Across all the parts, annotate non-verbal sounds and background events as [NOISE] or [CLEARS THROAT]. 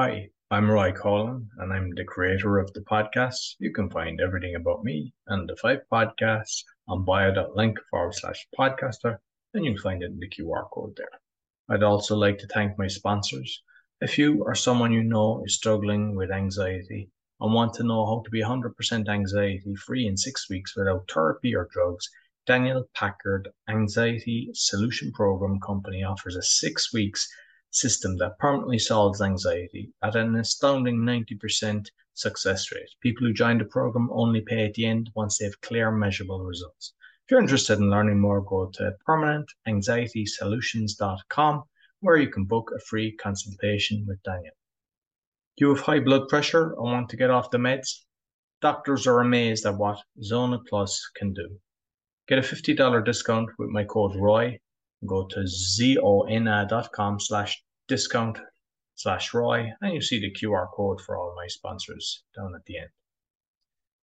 Hi, I'm Roy Collin, and I'm the creator of the podcast. You can find everything about me and the five podcasts on bio.link forward slash podcaster, and you'll find it in the QR code there. I'd also like to thank my sponsors. If you or someone you know is struggling with anxiety and want to know how to be 100% anxiety free in six weeks without therapy or drugs, Daniel Packard Anxiety Solution Program Company offers a six weeks system that permanently solves anxiety at an astounding 90% success rate. People who join the program only pay at the end once they have clear, measurable results. If you're interested in learning more, go to permanentanxietysolutions.com where you can book a free consultation with Daniel. You have high blood pressure and want to get off the meds? Doctors are amazed at what Zona Plus can do. Get a $50 discount with my code ROY go to zona.com slash discount slash Roy, and you see the QR code for all my sponsors down at the end.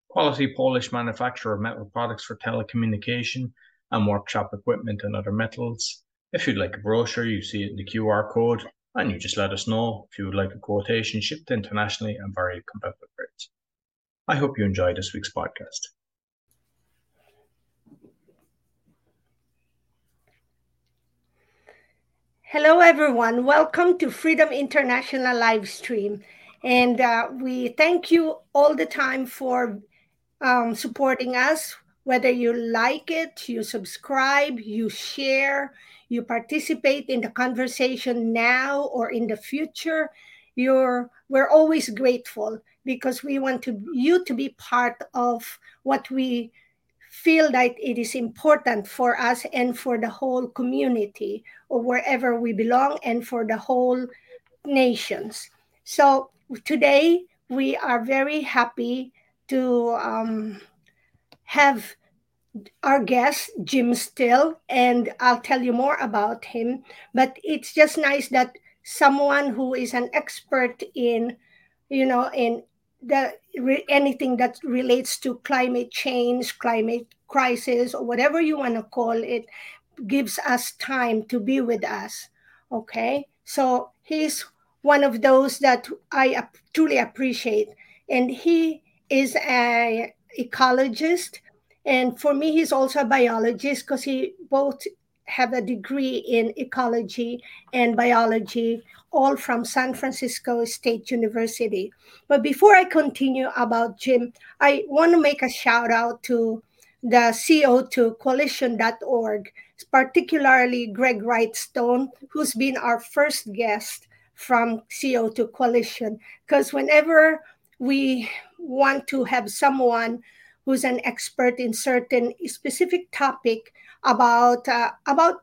Quality Polish manufacturer of metal products for telecommunication and workshop equipment and other metals. If you'd like a brochure, you see it in the QR code, and you just let us know if you would like a quotation shipped internationally and very competitive rates. I hope you enjoyed this week's podcast. Hello, everyone. Welcome to Freedom International live stream. And uh, we thank you all the time for um, supporting us, whether you like it, you subscribe, you share, you participate in the conversation now or in the future. You're, we're always grateful because we want to, you to be part of what we feel that it is important for us and for the whole community or wherever we belong and for the whole nations. So today we are very happy to um, have our guest Jim Steele, and I'll tell you more about him. But it's just nice that someone who is an expert in, you know, in the anything that relates to climate change, climate crisis, or whatever you want to call it, gives us time to be with us. Okay, so he's one of those that I truly appreciate, and he is a ecologist, and for me, he's also a biologist because he both have a degree in ecology and biology, all from San Francisco State University. But before I continue about Jim, I want to make a shout out to the CO2 coalition.org, particularly Greg Wrightstone, who's been our first guest from CO2 Coalition. Because whenever we want to have someone who's an expert in certain specific topic, about uh, about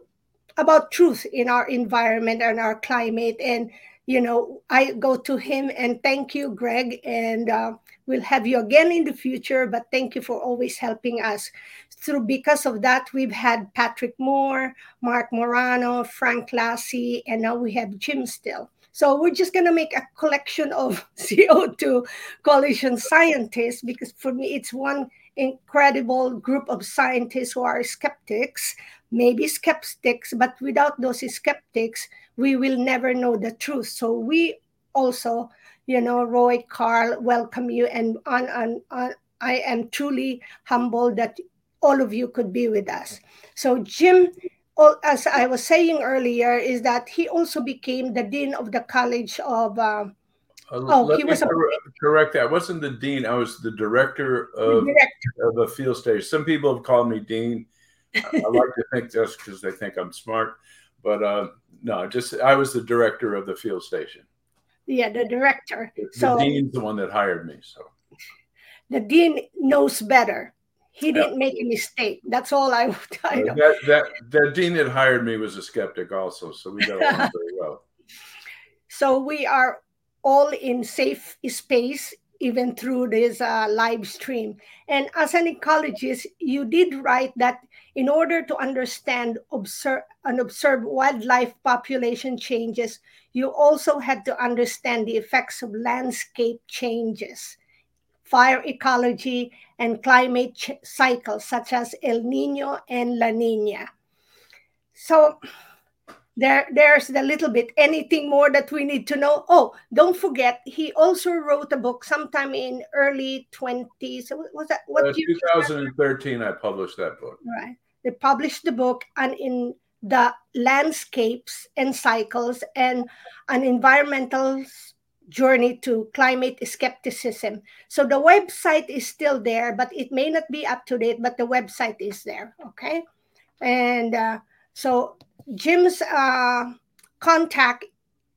about truth in our environment and our climate. And you know i go to him and thank you greg and uh, we'll have you again in the future but thank you for always helping us. Through because of that we've had patrick moore marc morano frank lasee and now we have jim steele. So we're just going to make a collection of [LAUGHS] co2 coalition scientists because for me it's one incredible group of scientists who are skeptics, maybe skeptics, but without those skeptics, we will never know the truth. So we also, you know, Roy, Carl, welcome you, and on, on, on I am truly humbled that all of you could be with us. So Jim, as I was saying earlier, is that he also became the dean of the College of uh, uh, oh, he was a correct that. I wasn't the dean. I was the director of director. of a field station. Some people have called me dean. I, I like to think just because they think I'm smart, but uh, no, just I was the director of the field station. Yeah, the director. The, so the dean's the one that hired me. So the dean knows better. He didn't make a mistake. That's all I would tell you. Uh, that, that that dean that hired me was a skeptic also, so we got along [LAUGHS] very well. So we are all in safe space even through this uh, live stream. And as an ecologist, you did write that in order to understand observe, and observe wildlife population changes, you also had to understand the effects of landscape changes, fire ecology, and climate ch- cycles such as El Nino and La Nina. So there there's the little bit anything more that we need to know. Oh don't forget he also wrote a book sometime in early 20s was that? What uh, 2013 i published that book. Right. They published the book and in the landscapes and cycles and an environmental journey to climate skepticism. So the website is still there but it may not be up to date but the website is there okay? And uh, so Jim's uh, contact,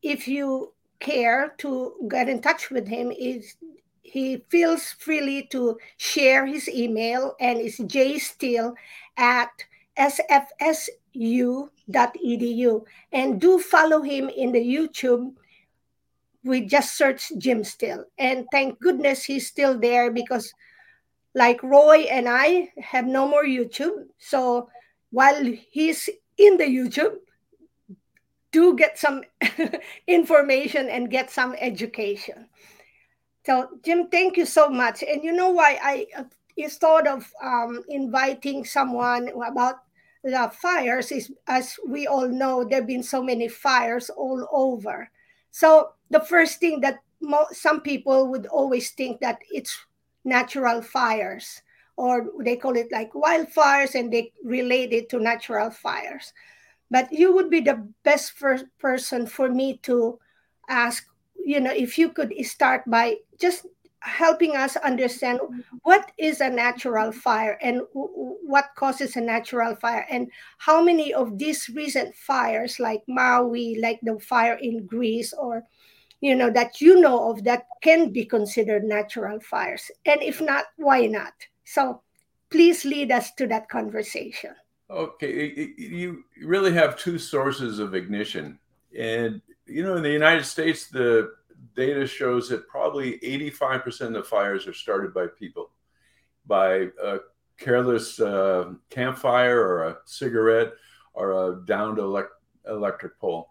if you care to get in touch with him, is he feels freely to share his email and it's jsteele at sfsu.edu. And do follow him in the YouTube. We just search Jim Steele. And thank goodness he's still there because, like Roy and I, have no more YouTube. So while he's in the YouTube, do get some [LAUGHS] information and get some education. So, Jim, thank you so much. And you know why I uh, is thought of um, inviting someone about the fires is, as we all know, there have been so many fires all over. So the first thing that mo- some people would always think that it's natural fires or they call it like wildfires and they relate it to natural fires. But you would be the best first person for me to ask, you know, if you could start by just helping us understand what is a natural fire and what causes a natural fire and how many of these recent fires like maui like the fire in greece or you know that you know of that can be considered natural fires and if not why not so please lead us to that conversation. Okay, you really have two sources of ignition. And, you know, in the United States, the data shows that probably 85% of fires are started by people, by a careless uh, campfire or a cigarette or a downed elect- electric pole.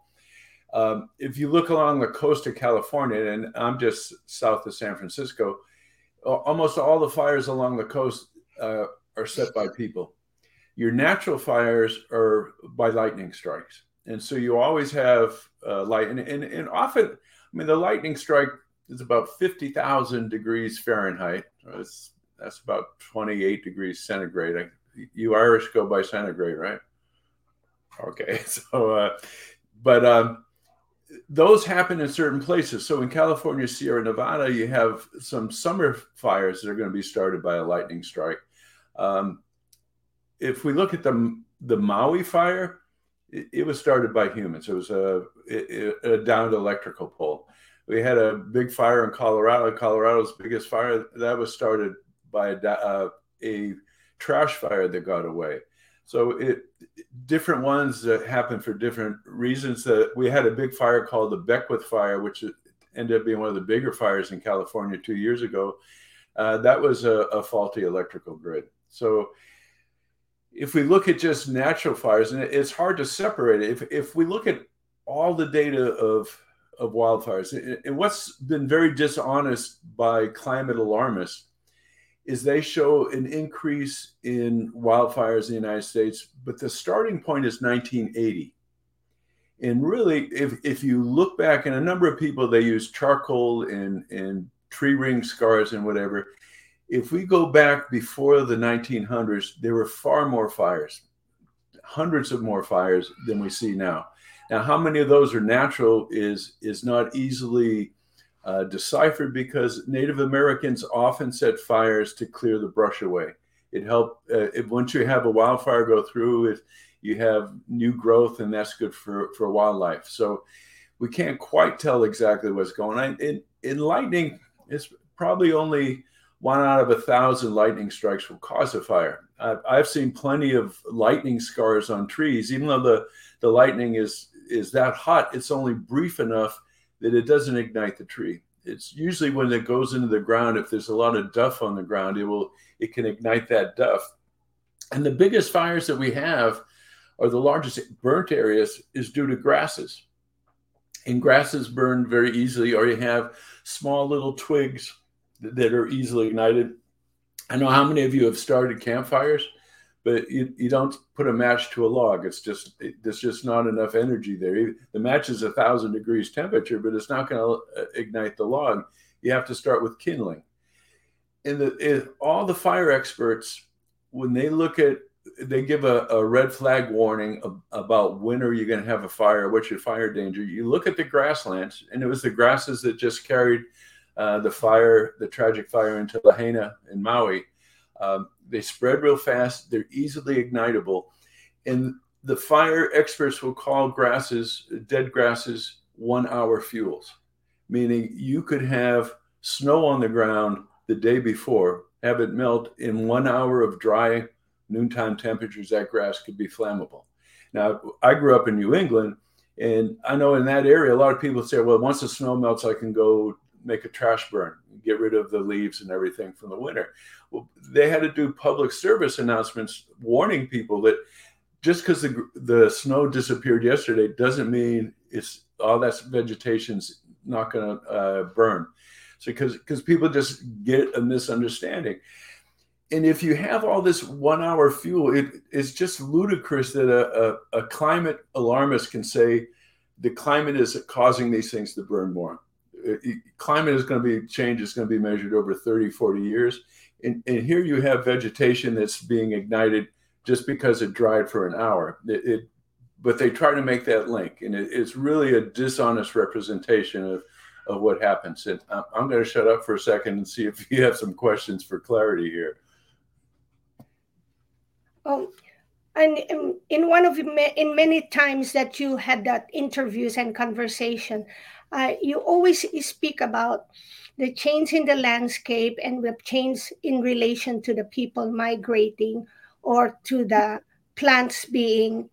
Um, if you look along the coast of California, and I'm just south of San Francisco, almost all the fires along the coast uh, are set by people. Your natural fires are by lightning strikes. And so you always have uh, light. And, and, and often, I mean, the lightning strike is about 50,000 degrees Fahrenheit. That's, that's about 28 degrees centigrade. You Irish go by centigrade, right? Okay. [LAUGHS] So, uh, but um, those happen in certain places. So in California, Sierra Nevada, you have some summer fires that are going to be started by a lightning strike. Um, if we look at the the Maui fire, it, it was started by humans. It was a, a, a downed electrical pole. We had a big fire in Colorado. Colorado's biggest fire that was started by a, uh, a trash fire that got away. So it different ones that happen for different reasons. That we had a big fire called the Beckwith fire, which ended up being one of the bigger fires in California two years ago. Uh, that was a, a, faulty electrical grid. So if we look at just natural fires, and it's hard to separate it. If if we look at all the data of of wildfires, and what's been very dishonest by climate alarmists is they show an increase in wildfires in the United States, but the starting point is 1980. And really, if, if you look back, and a number of people, they use charcoal and, and tree ring scars and whatever. If we go back before the 1900s, there were far more fires, hundreds of more fires than we see now. Now, how many of those are natural is is not easily uh, deciphered because Native Americans often set fires to clear the brush away. It helped uh, if, once you have a wildfire go through, if you have new growth, and that's good for for wildlife. So we can't quite tell exactly what's going on. In, in lightning, it's probably only one out of a thousand lightning strikes will cause a fire. I've, I've seen plenty of lightning scars on trees, even though the the lightning is is that hot. It's only brief enough that it doesn't ignite the tree. It's usually when it goes into the ground, if there's a lot of duff on the ground, it will it can ignite that duff. And the biggest fires that we have are the largest burnt areas is due to grasses. And grasses burn very easily, or you have small little twigs that are easily ignited. I know how many of you have started campfires, but you, you don't put a match to a log. It's just it, there's just not enough energy there. The match is a thousand degrees temperature, but it's not going to uh, ignite the log. You have to start with kindling. And the all the fire experts, when they look at, they give a, a red flag warning about when are you going to have a fire, what's your fire danger. You look at the grasslands, and it was the grasses that just carried uh, the fire, the tragic fire into Lahaina in Maui um, they spread real fast. They're easily ignitable, and the fire experts will call grasses, dead grasses, one-hour fuels, meaning you could have snow on the ground the day before, have it melt in one hour of dry noontime temperatures. That grass could be flammable. Now, I grew up in New England, and I know in that area, a lot of people say, well, once the snow melts, I can go make a trash burn, get rid of the leaves and everything from the winter. Well, they had to do public service announcements warning people that just because the, the snow disappeared yesterday doesn't mean it's all that vegetation's not going to uh, burn. So because because people just get a misunderstanding. And if you have all this one hour fuel, it, it's just ludicrous that a, a, a climate alarmist can say the climate is causing these things to burn more Uh, climate is going to be change is going to be measured over 30 40 years. And, and, here you have vegetation that's being ignited just because it dried for an hour. It, it but they try to make that link and it, it's really a dishonest representation of of what happens. And i'm going to shut up for a second and see if you have some questions for clarity here. Oh and um, in one of in many times that you had that interviews and conversation uh, you always speak about the change in the landscape and the change in relation to the people migrating or to the plants being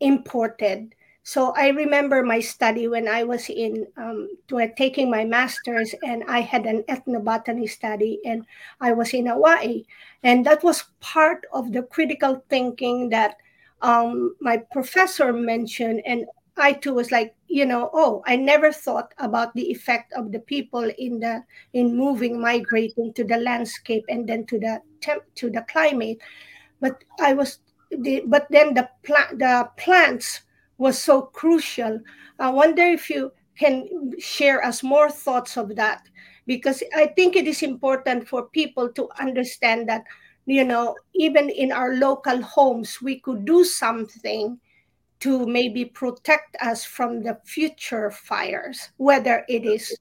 imported. So I remember my study when I was in um, taking my master's, and I had an ethnobotany study, and I was in Hawaii, and that was part of the critical thinking that um, my professor mentioned, and I too was like, you know, oh, I never thought about the effect of the people in the in moving, migrating to the landscape and then to the temp to the climate. But I was the but then the plant the plants was so crucial. I wonder if you can share us more thoughts of that because I think it is important for people to understand that you know even in our local homes we could do something to maybe protect us from the future fires, whether it is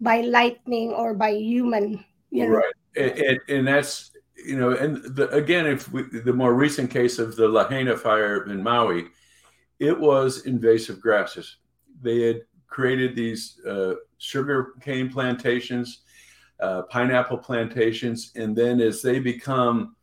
by lightning or by human. You know? Right, and, and, that's you know, and the, again, if we, the more recent case of the Lahaina fire in Maui, it was invasive grasses. They had created these uh, sugar cane plantations, uh, pineapple plantations, and then as they become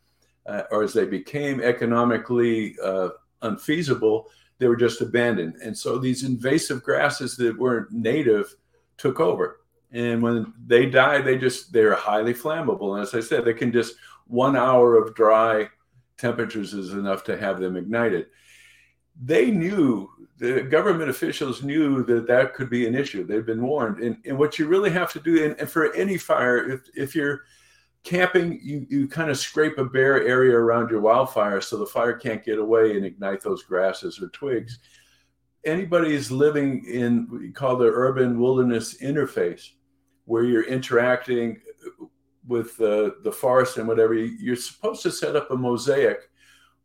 uh, or as they became economically uh, unfeasible, they were just abandoned. And so these invasive grasses that weren't native took over. And when they die, they just they're highly flammable. And as I said, they can just one hour of dry temperatures is enough to have them ignited. They knew the government officials knew that that could be an issue. They've been warned. And, and what you really have to do, and, and for any fire, if, if you're camping, you, you kind of scrape a bare area around your wildfire so the fire can't get away and ignite those grasses or twigs. Anybody is living in what you call the urban wilderness interface, where you're interacting with the, the forest and whatever, you're supposed to set up a mosaic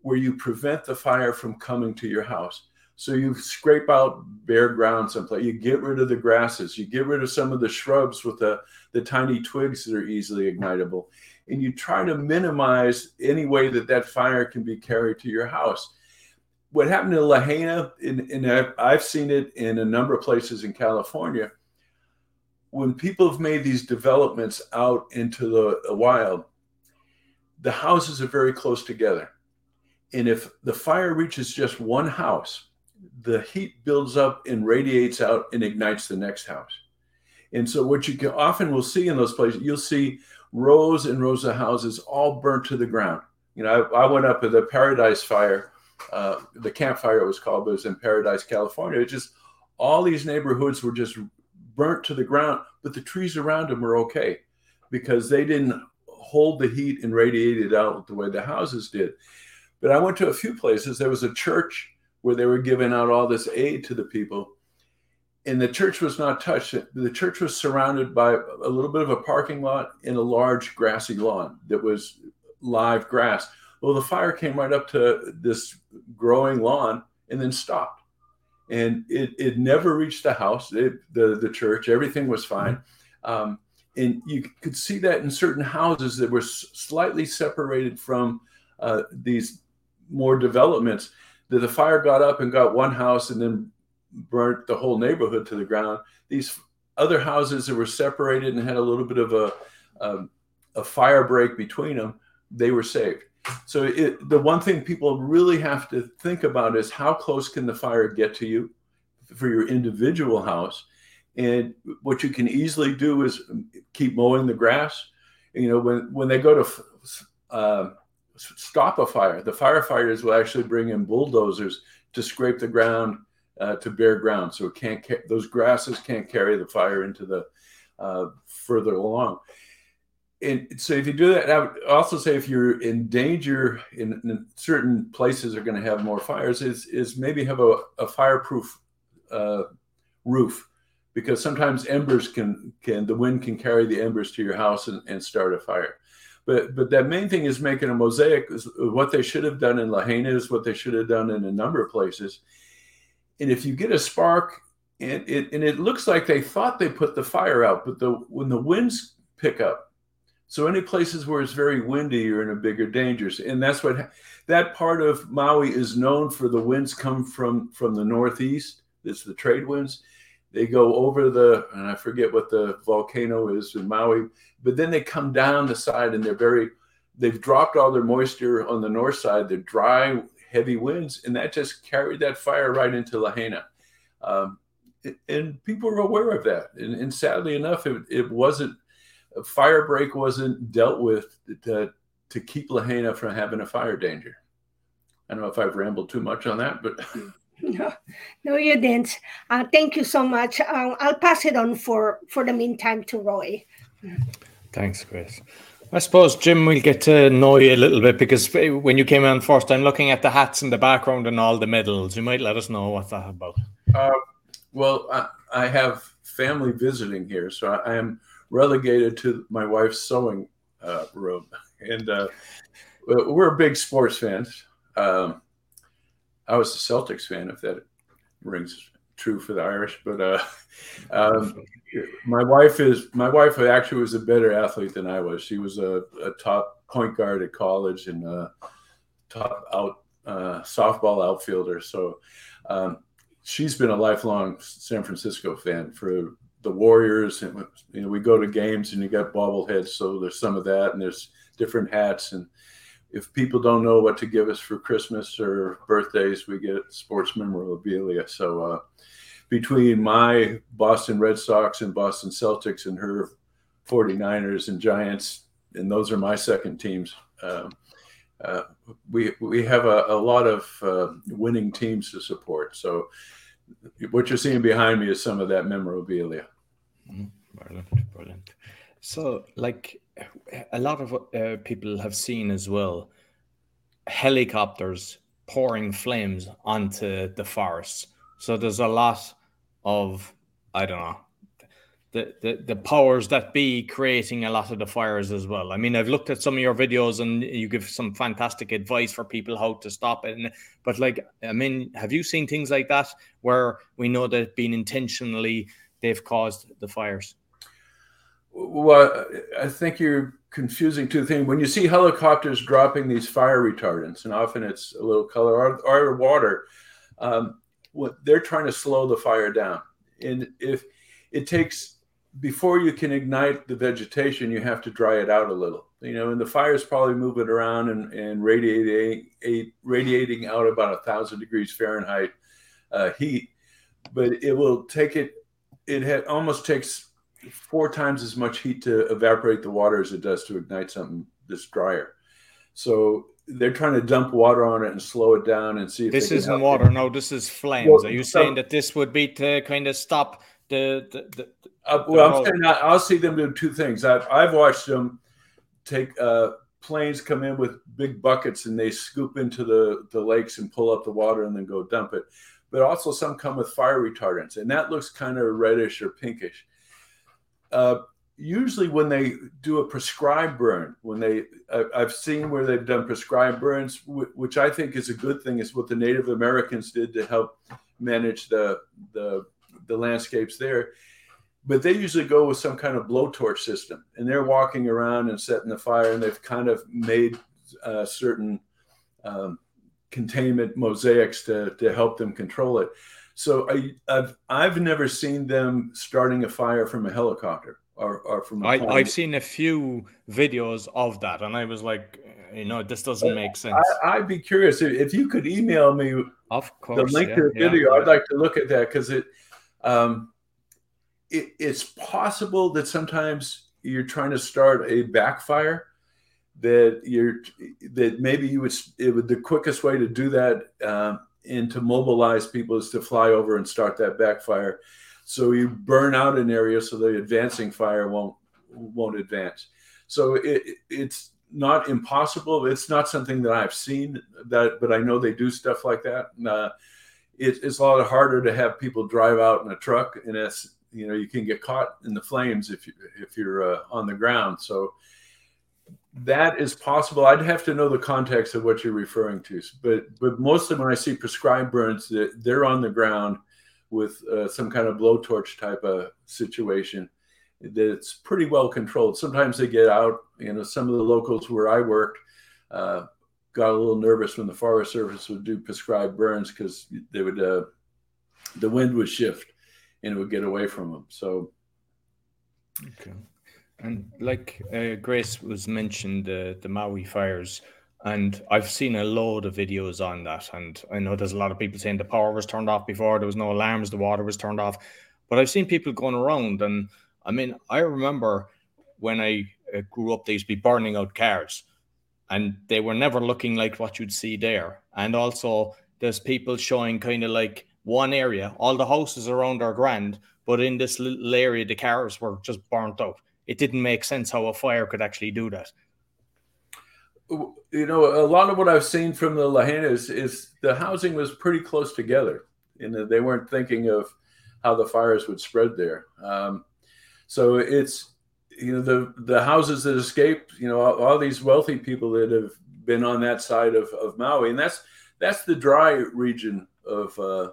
where you prevent the fire from coming to your house. So you scrape out bare ground someplace. You get rid of the grasses. You get rid of some of the shrubs with the, the tiny twigs that are easily ignitable. And you try to minimize any way that that fire can be carried to your house. What happened in Lahaina, and, I've, I've seen it in a number of places in California, when people have made these developments out into the wild, the houses are very close together. And if the fire reaches just one house, the heat builds up and radiates out and ignites the next house. And so, what you can often will see in those places, you'll see rows and rows of houses all burnt to the ground. You know, I, I went up to the Paradise Fire, uh, the campfire it was called, but it was in Paradise, California. It just all these neighborhoods were just burnt to the ground, but the trees around them were okay because they didn't hold the heat and radiate it out the way the houses did. But I went to a few places. There was a church where they were giving out all this aid to the people. And the church was not touched. The church was surrounded by a little bit of a parking lot and a large grassy lawn that was live grass. Well, the fire came right up to this growing lawn and then stopped. And it, it never reached the house, it, the, the church, everything was fine. Um, and you could see that in certain houses that were slightly separated from uh, these more developments that the fire got up and got one house and then burnt the whole neighborhood to the ground. These other houses that were separated and had a little bit of a, a, a fire break between them, they were saved. So it, the one thing people really have to think about is how close can the fire get to you for your individual house? And what you can easily do is keep mowing the grass. You know, when when they go to uh, stop a fire, the firefighters will actually bring in bulldozers to scrape the ground uh, to bare ground, so it can't ca- those grasses can't carry the fire into the uh, further along. And so, if you do that, I would also say if you're in danger in, in certain places are going to have more fires, is is maybe have a, a fireproof uh, roof because sometimes embers can can the wind can carry the embers to your house and, and start a fire. But but that main thing is making a mosaic. Is what they should have done in Lahaina is what they should have done in a number of places. And if you get a spark, and it and it looks like they thought they put the fire out, but the when the winds pick up, so any places where it's very windy, you're in a bigger danger. And that's what that part of Maui is known for. The winds come from from the northeast. It's the trade winds they go over the and I forget what the volcano is in Maui, but then they come down the side and they're very they've dropped all their moisture on the north side. They're dry, heavy winds, and that just carried that fire right into Lahaina. Um, and people are aware of that. And, and sadly enough, it, it, wasn't a fire break wasn't dealt with to, to keep Lahaina from having a fire danger. I don't know if I've rambled too much on that, but [LAUGHS] No, no, you didn't. Uh, thank you so much. Uh, I'll pass it on for for the meantime to Roy. Thanks, Chris. I suppose Jim will get to know you a little bit because when you came on first, I'm looking at the hats in the background and all the medals. You might let us know what that's about. Uh, well, I, I, have family visiting here, so I, I, am relegated to my wife's sewing uh, room, and uh, we're big sports fans. Um, I was a Celtics fan, if that rings true for the Irish. But uh, um, my wife is my wife actually was a better athlete than I was. She was a, a top point guard at college and a top out uh, softball outfielder. So um, she's been a lifelong San Francisco fan for the Warriors. And you know, we go to games and you got bobbleheads, so there's some of that, and there's different hats and if people don't know what to give us for Christmas or birthdays, we get sports memorabilia. So uh, between my Boston Red Sox and Boston Celtics and her 49ers and Giants, and those are my second teams. Um, uh, we we have a, a lot of uh, winning teams to support. So what you're seeing behind me is some of that memorabilia. Mm-hmm. Brilliant, brilliant. So, like a lot of uh, people have seen as well helicopters pouring flames onto the forest. So there's a lot of I don't know the, the the powers that be creating a lot of the fires as well. I mean, I've looked at some of your videos and you give some fantastic advice for people how to stop it. And, but like, I mean, have you seen things like that where we know that being intentionally they've caused the fires? Well, I think you're confusing two things. When you see helicopters dropping these fire retardants, and often it's a little color or, or water, um, what they're trying to slow the fire down. And if it takes before you can ignite the vegetation, you have to dry it out a little. You know, and the fire is probably moving around and, and radiating a, radiating out about a thousand degrees Fahrenheit uh, heat, but it will take it. It had, almost takes four times as much heat to evaporate the water as it does to ignite something that's drier. So they're trying to dump water on it and slow it down and see if this isn't water. It. No, this is flames. Well, Are you saying that this would be to kind of stop the? the, the, uh, well, I'm saying I'll see them do two things. I've, I've watched them take uh, planes come in with big buckets and they scoop into the, the lakes and pull up the water and then go dump it. But also some come with fire retardants, and that looks kind of reddish or pinkish. Uh, usually, when they do a prescribed burn, when they I've seen where they've done prescribed burns, which I think is a good thing, is what the Native Americans did to help manage the the, the landscapes there. But they usually go with some kind of blowtorch system and they're walking around and setting the fire and they've kind of made uh, certain um, containment mosaics to, to help them control it so I, have I've never seen them starting a fire from a helicopter or, or from a I, have seen a few videos of that and i was like you know this doesn't make sense. I, would be curious if you could email me of course the link yeah, to the video. Yeah. i'd like to look at that because it um, it, it's possible that sometimes you're trying to start a backfire that you're that maybe you would it would the quickest way to do that um, and to mobilize people is to fly over and start that backfire. So you burn out an area so the advancing fire won't won't advance. So it, it's not impossible. It's not something that i've seen that but i know they do stuff like that. Uh, it, it's a lot harder to have people drive out in a truck and it's you know you can get caught in the flames if you if you're uh, on the ground. So that is possible i'd have to know the context of what you're referring to but but most of when i see prescribed burns they're on the ground with uh, some kind of blowtorch type of situation that's pretty well controlled sometimes they get out you know some of the locals where i worked uh, got a little nervous when the forest service would do prescribed burns because they would uh, the wind would shift and it would get away from them. So, okay. And like uh, Grace was mentioned, uh, the Maui fires, and I've seen a load of videos on that. And I know there's a lot of people saying the power was turned off before, there was no alarms, the water was turned off. But I've seen people going around, and I mean, I remember when I uh, grew up, they used to be burning out cars, and they were never looking like what you'd see there. And also, there's people showing kind of like one area. All the houses around are grand, but in this little area, the cars were just burnt out. It didn't make sense how a fire could actually do that. You know, a lot of what I've seen from the Lahaina's is the housing was pretty close together, and they weren't thinking of how the fires would spread there. Um, so it's you know the the houses that escaped, you know, all, all, these wealthy people that have been on that side of, of Maui, and that's that's the dry region of uh,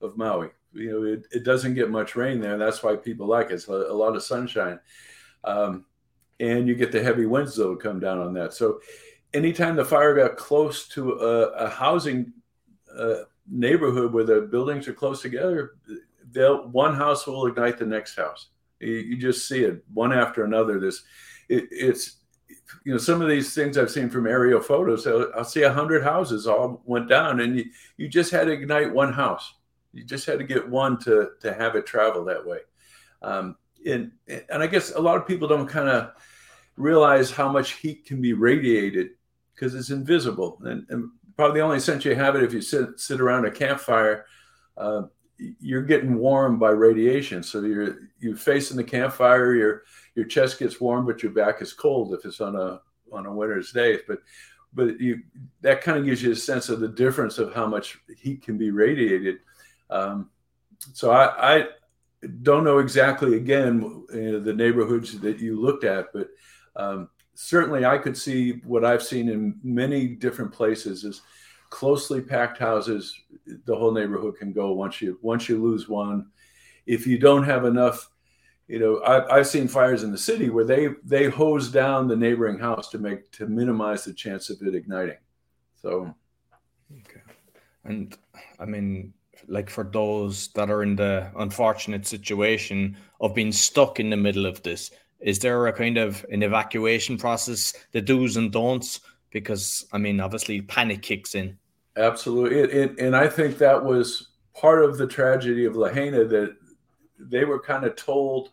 of Maui. You know, it, it doesn't get much rain there. That's why people like it. It's a, a lot of sunshine. Um, and you get the heavy winds that will come down on that. So anytime the fire got close to a, a housing uh, neighborhood where the buildings are close together, they'll one house will ignite the next house. You, you just see it one after another. This it, it's you know some of these things I've seen from aerial photos. I'll, I'll see a hundred houses all went down, and you you just had to ignite one house. You just had to get one to to have it travel that way. Um, and and I guess a lot of people don't kind of realize how much heat can be radiated because it's invisible. And, and, probably the only sense you have it if you sit sit around a campfire. Uh, you're getting warm by radiation, so you're you facing the campfire. Your your chest gets warm, but your back is cold if it's on a on a winter's day. But but you that kind of gives you a sense of the difference of how much heat can be radiated. Um, so I, I, don't know exactly again the neighborhoods that you looked at, but um, certainly I could see what I've seen in many different places is closely packed houses. The whole neighborhood can go once you once you lose one. If you don't have enough, you know, I, I've seen fires in the city where they they hose down the neighboring house to make to minimize the chance of it igniting. So, okay, and I mean like for those that are in the unfortunate situation of being stuck in the middle of this is there a kind of an evacuation process the do's and don'ts? Because i mean obviously panic kicks in. Absolutely. It, it, and i think that was part of the tragedy of lahaina that they were kind of told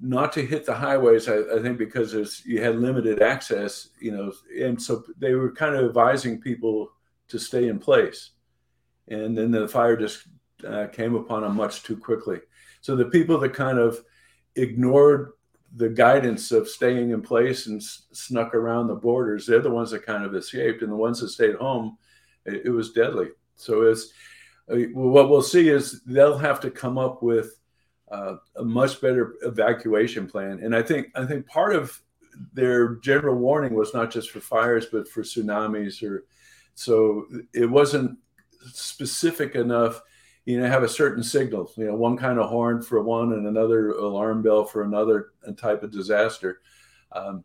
not to hit the highways i, I think because you had limited access you know and so they were kind of advising people to stay in place and then the fire just uh, came upon them much too quickly. So the people that kind of ignored the guidance of staying in place and snuck around the borders, they're the ones that kind of escaped, and the ones that stayed home, it, it was deadly. So it's uh, what we'll see is they'll have to come up with uh, a much better evacuation plan, and I think I think part of their general warning was not just for fires but for tsunamis or so it wasn't specific enough you know have a certain signal you know one kind of horn for one and another alarm bell for another type of disaster. Um,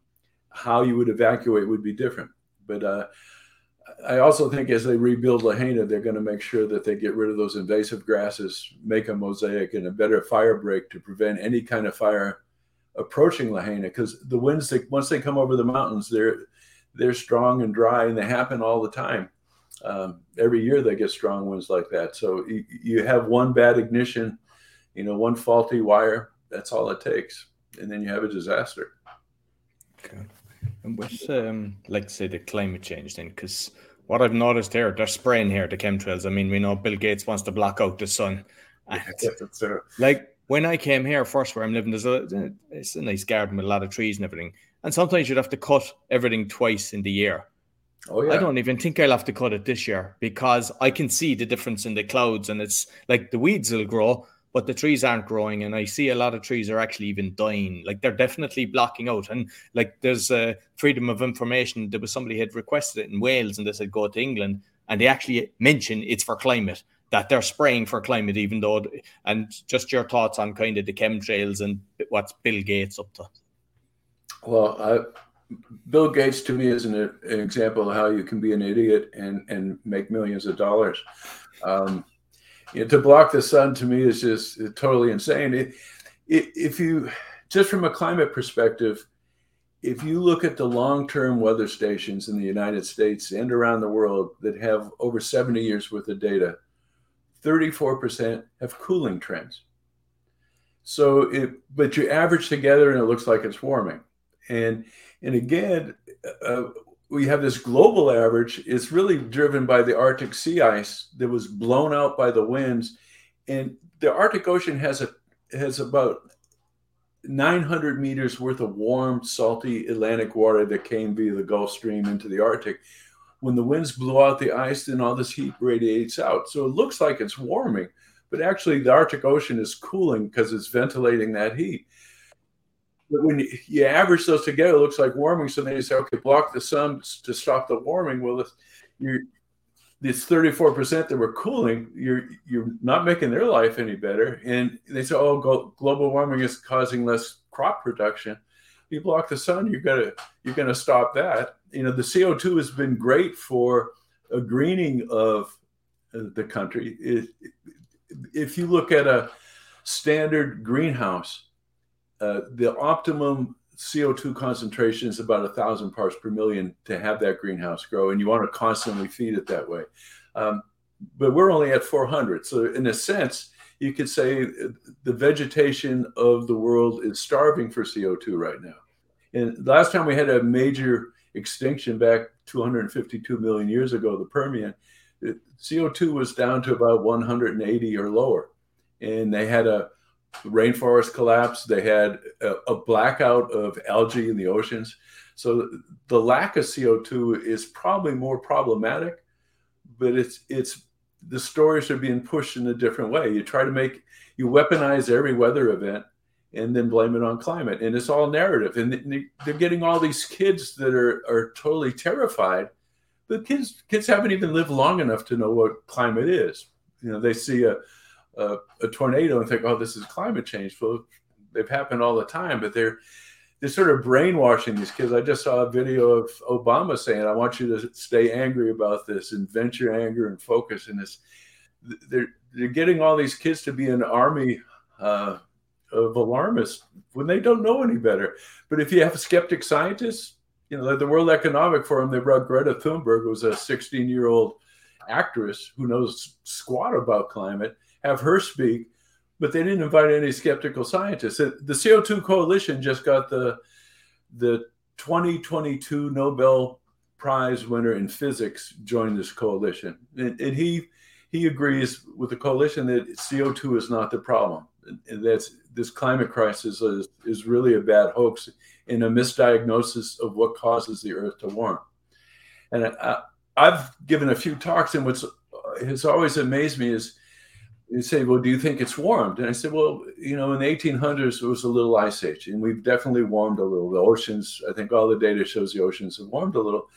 how you would evacuate would be different. But uh, i also think as they rebuild lahaina they're going to make sure that they get rid of those invasive grasses make a mosaic and a better fire break to prevent any kind of fire approaching lahaina. Because the winds that once they come over the mountains they're they're strong and dry and they happen all the time um, every year they get strong winds like that. So you, you, have one bad ignition, you know, one faulty wire. That's all it takes, and then you have a disaster. Okay. And with um, like say the climate change then, because what I've noticed here, they're spraying here the chemtrails. I mean, we know Bill Gates wants to block out the sun. And, like when I came here first, where I'm living, there's a it's a nice garden with a lot of trees and everything. And sometimes you'd have to cut everything twice in the year. Oh, yeah. I don't even think I'll have to cut it this year because I can see the difference in the clouds and it's like the weeds will grow, but the trees aren't growing. And I see a lot of trees are actually even dying. Like they're definitely blocking out. And like there's a freedom of information. There was somebody had requested it in Wales and they said go to England and they actually mention it's for climate that they're spraying for climate, even though, and just your thoughts on kind of the chemtrails and what's Bill Gates up to. Well, I, Bill Gates to me is an, an, example of how you can be an idiot and and make millions of dollars. Um, you know, to block the sun to me is just totally insane. It, it, if you just from a climate perspective, if you look at the long-term weather stations in the United States and around the world that have over 70 years worth of data, 34% have cooling trends. So it, but you average together and it looks like it's warming. And and again, uh, we have this global average. It's really driven by the Arctic sea ice that was blown out by the winds, and the Arctic Ocean has a has about 900 meters worth of warm, salty Atlantic water that came via the Gulf Stream into the Arctic. When the winds blow out the ice, then all this heat radiates out. So it looks like it's warming, but actually the Arctic Ocean is cooling because it's ventilating that heat. But when you, average those together, it looks like warming. So then you say, okay, block the sun to stop the warming. Well, this, you're this 34% that were cooling, you're you're not making their life any better. And they say, oh, global warming is causing less crop production. You block the sun, you're gonna you're gonna stop that. You know, the CO2 has been great for a greening of uh, the country. It, if you look at a standard greenhouse, uh, the optimum CO2 concentration is about a thousand parts per million to have that greenhouse grow, and you want to constantly feed it that way. Um, but we're only at 400, so in a sense, you could say the vegetation of the world is starving for CO2 right now. And last time we had a major extinction back 252 million years ago, the Permian, CO2 was down to about 180 or lower, and they had a rainforest collapse. They had a, a, blackout of algae in the oceans. So the lack of CO2 is probably more problematic, but it's it's the stories are being pushed in a different way. You try to make you weaponize every weather event and then blame it on climate, and it's all narrative. And they're getting all these kids that are are totally terrified. But kids kids haven't even lived long enough to know what climate is. You know, they see a a, a tornado and think, oh, this is climate change. Well, they've happened all the time, but they're they're sort of brainwashing these kids. I just saw a video of Obama saying, "I want you to stay angry about this and vent your anger and focus." in this, they're they're getting all these kids to be an army uh, of alarmists when they don't know any better. But if you have skeptic scientists, you know, the World Economic Forum, they brought Greta Thunberg, who was a 16 year old actress who knows squat about climate have her speak, but they didn't invite any skeptical scientists. The CO2 Coalition just got the the 2022 Nobel Prize winner in physics joined this coalition, and, and he he agrees with the coalition that CO2 is not the problem. And that this climate crisis is, is really a bad hoax and a misdiagnosis of what causes the Earth to warm. And I, I've given a few talks, and what's has always amazed me is you say, well, do you think it's warmed? And I said, well, you know, in the 1800s, it was a little ice age, and we've definitely warmed a little. The oceans, I think all the data shows the oceans have warmed a little.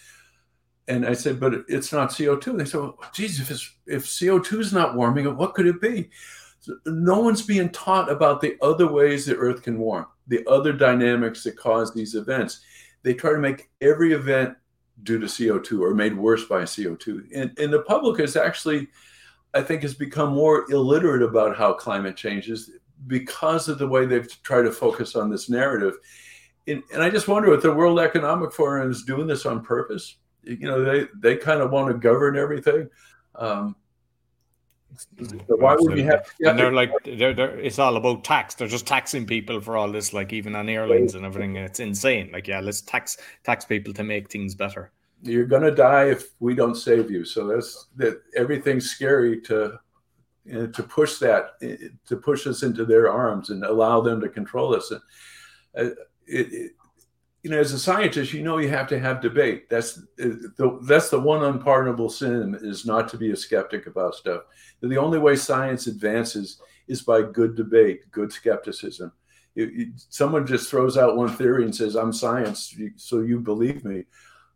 And I said, but it's not CO2. And they said, well, geez, if, it's, if CO2 is not warming, what could it be? So no one's being taught about the other ways the Earth can warm, the other dynamics that cause these events. They try to make every event due to CO2 or made worse by CO2. And, and the public is actually – I think, has become more illiterate about how climate changes because of the way they've tried to focus on this narrative. And, and I just wonder if the World Economic Forum is doing this on purpose. You know, they, they kind of want to govern everything. Um, why would you have? and they're like, they're, they're, it's all about tax. They're just taxing people for all this, like even on airlines and everything. It's insane. Like, yeah, let's tax tax people to make things better you're going to die if we don't save you. So that's that everything's scary to to push that to push us into their arms and allow them to control us. And uh, it, it, you know, as a scientist, you know you have to have debate. That's the that's the one unpardonable sin is not to be a skeptic about stuff. The only way science advances is by good debate, good skepticism. It, someone just throws out one theory and says, "I'm science, so you believe me."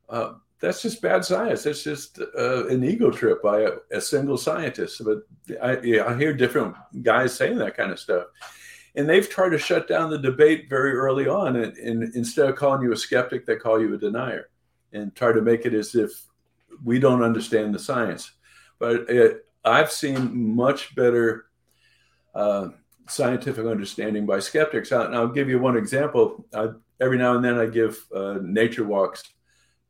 Uh, that's just bad science. That's just uh, an ego trip by a, a single scientist. But I, yeah, I, hear different guys saying that kind of stuff. And they've tried to shut down the debate very early on. And, and instead of calling you a skeptic, they call you a denier and try to make it as if we don't understand the science. But it, I've seen much better uh, scientific understanding by skeptics. And I'll give you one example. I, every now and then I give uh, nature walks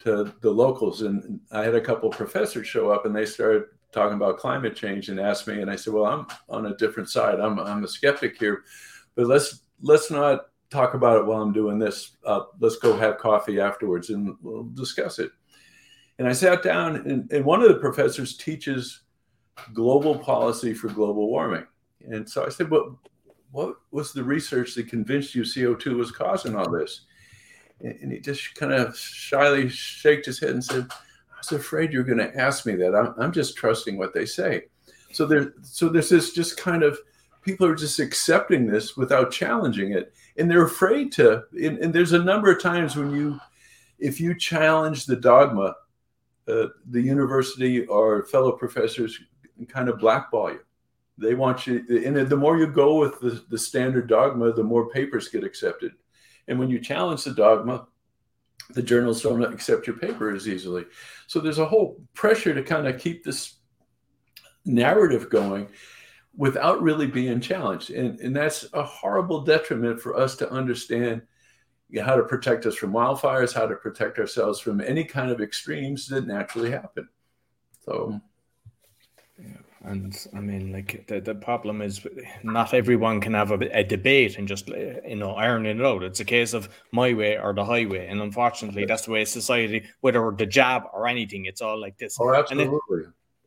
to the locals. And I had a couple of professors show up and they started talking about climate change and asked me, and I said, well, I'm on a different side. I'm, I'm a skeptic here, but let's, let's not talk about it while I'm doing this. Uh, let's go have coffee afterwards and we'll discuss it. And I sat down and, and one of the professors teaches global policy for global warming. And so I said, well, what was the research that convinced you CO2 was causing all this? And he just kind of shyly shaked his head and said, I was afraid you were going to ask me that. I'm, I'm just trusting what they say. So there, so there's this just kind of people are just accepting this without challenging it, and they're afraid to. And, and there's a number of times when you, if you challenge the dogma, uh, the university or fellow professors kind of blackball you. They want you, and the more you go with the, the standard dogma, the more papers get accepted. And when you challenge the dogma, the journals don't accept your paper as easily. So there's a whole pressure to kind of keep this narrative going without really being challenged. And, and that's a horrible detriment for us to understand how to protect us from wildfires, how to protect ourselves from any kind of extremes that naturally happen. So and I mean, like the, the problem is not everyone can have a, a, debate and just you know ironing it out. It's a case of my way or the highway, and unfortunately, that's the way society, whether the jab or anything, it's all like this. Oh, absolutely.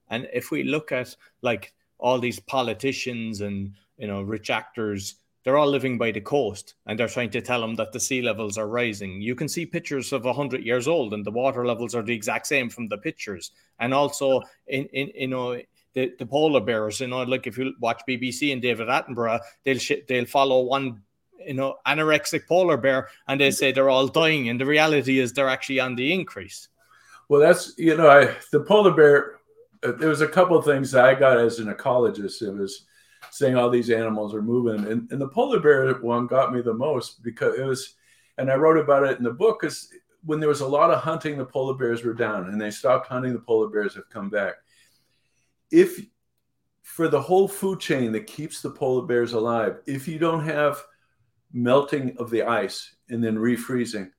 And, it, and if we look at like all these politicians and you know rich actors, they're all living by the coast, and they're trying to tell them that the sea levels are rising. You can see pictures of hundred years old, and the water levels are the exact same from the pictures. And also, in in you know the, the polar bears. You know, like if you watch BBC and David Attenborough, they'll sh- they'll follow one you know anorexic polar bear and they say they're all dying, and the reality is they're actually on the increase. Well, that's you know, I the polar bear. Uh, there was a couple of things that I got as an ecologist. It was saying all these animals are moving, and, and the polar bear one got me the most because it was, and I wrote about it in the book because when there was a lot of hunting, the polar bears were down, and they stopped hunting. The polar bears have come back if for the whole food chain that keeps the polar bears alive, if you don't have melting of the ice and then refreezing,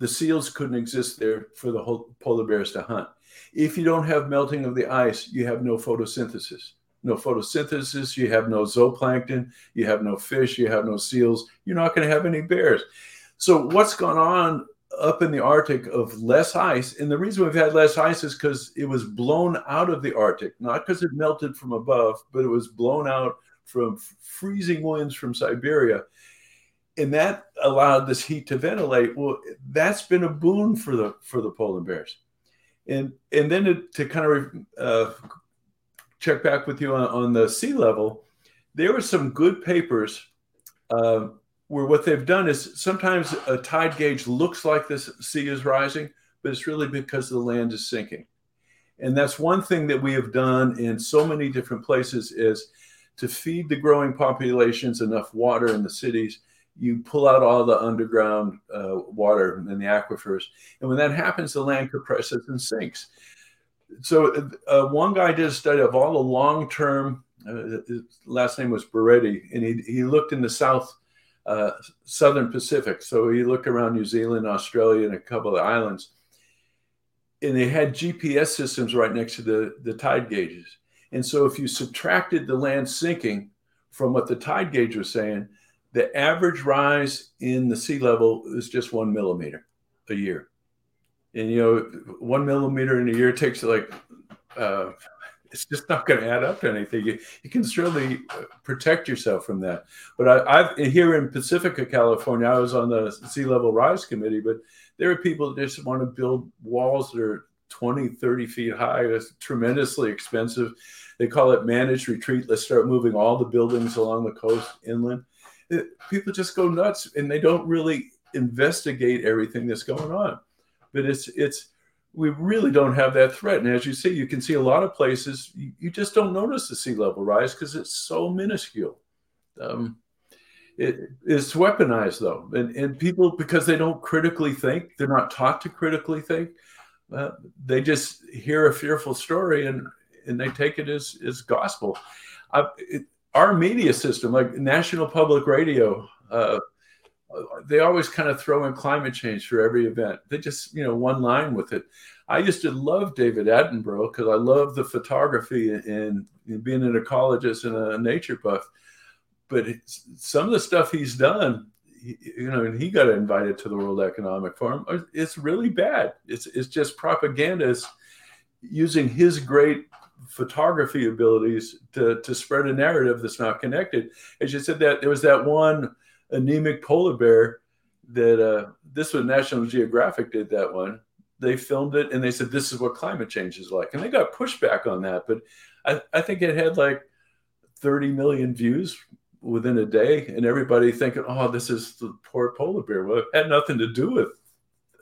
the seals couldn't exist there for the whole polar bears to hunt. If you don't have melting of the ice, you have no photosynthesis. No photosynthesis, you have no zooplankton, you have no fish, you have no seals, you're not going to have any bears. So, what's gone on up in the Arctic of less ice. And the reason we've had less ice is because it was blown out of the Arctic, not because it melted from above, but it was blown out from freezing winds from Siberia. And that allowed this heat to ventilate. Well, that's been a boon for the for the polar bears. And and then to, to kind of uh, check back with you on, on, the sea level, there were some good papers uh, where what they've done is sometimes a tide gauge looks like the sea is rising, but it's really because the land is sinking. And that's one thing that we have done in so many different places is to feed the growing populations enough water in the cities. You pull out all the underground uh, water in the aquifers. And when that happens, the land compresses and sinks. So uh, one guy did a study of all the long-term, uh, his last name was Boretti, and he, he looked in the South, uh, Southern Pacific. So he look around New Zealand, Australia, and a couple of islands and they had GPS systems right next to the, the tide gauges. And so if you subtracted the land sinking from what the tide gauge was saying, the average rise in the sea level is just one millimeter a year. And you know, one millimeter in a year takes like uh, it's just not going to add up to anything. You, you can certainly uh, protect yourself from that. But I, I've here in Pacifica, California, I was on the sea level rise committee, but there are people that just want to build walls that are 20, 30 feet high. It's tremendously expensive. They call it managed retreat. Let's start moving all the buildings along the coast inland. It, people just go nuts and they don't really investigate everything that's going on. But it's it's we really don't have that threat. And as you see, you can see a lot of places you, you just don't notice the sea level rise because it's so minuscule. Um, it is weaponized though and, and people because they don't critically think they're not taught to critically think uh, they just hear a fearful story and and they take it as as gospel it, our media system like national public radio uh, they always kind of throw in climate change for every event they just you know one line with it i used to love david attenborough because i love the photography and, and being an ecologist and a nature buff but some of the stuff he's done, you know, and he got invited to the World Economic Forum. Uh, it's really bad. It's it's just propagandists using his great photography abilities to to spread a narrative that's not connected. As you said, that there was that one anemic polar bear that uh, this was National Geographic did that one. They filmed it and they said this is what climate change is like, and they got pushback on that. But I, I think it had like 30 million views within a day, and everybody thinking, "Oh, this is the poor polar bear." Well, it had nothing to do with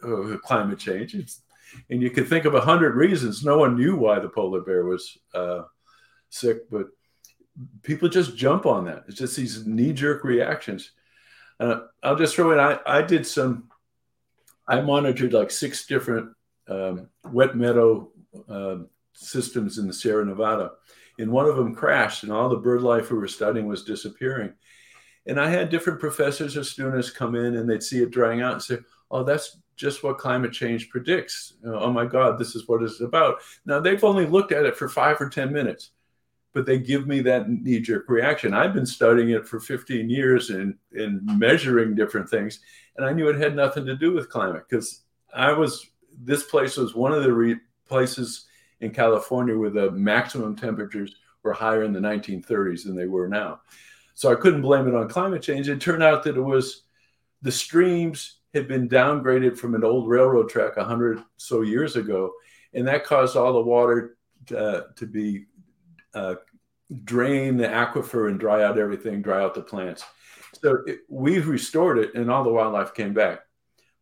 uh, climate change. It's, and you could think of a hundred reasons. No one knew why the polar bear was uh, sick, but people just jump on that. It's just these knee-jerk reactions. Uh, I'll just throw in. I, I did some. I monitored like six different um, wet meadow uh, systems in the Sierra Nevada and one of them crashed and all the bird life we were studying was disappearing and i had different professors or students come in and they'd see it drying out and say oh that's just what climate change predicts oh my god this is what it's about now they've only looked at it for five or ten minutes but they give me that knee-jerk reaction i've been studying it for 15 years and, and measuring different things and i knew it had nothing to do with climate because i was this place was one of the re- places in California where the maximum temperatures were higher in the 1930s than they were now. So I couldn't blame it on climate change. It turned out that it was the streams had been downgraded from an old railroad track 100 so years ago, and that caused all the water uh, to be uh, drain the aquifer and dry out everything, dry out the plants. So it, we've restored it, and all the wildlife came back.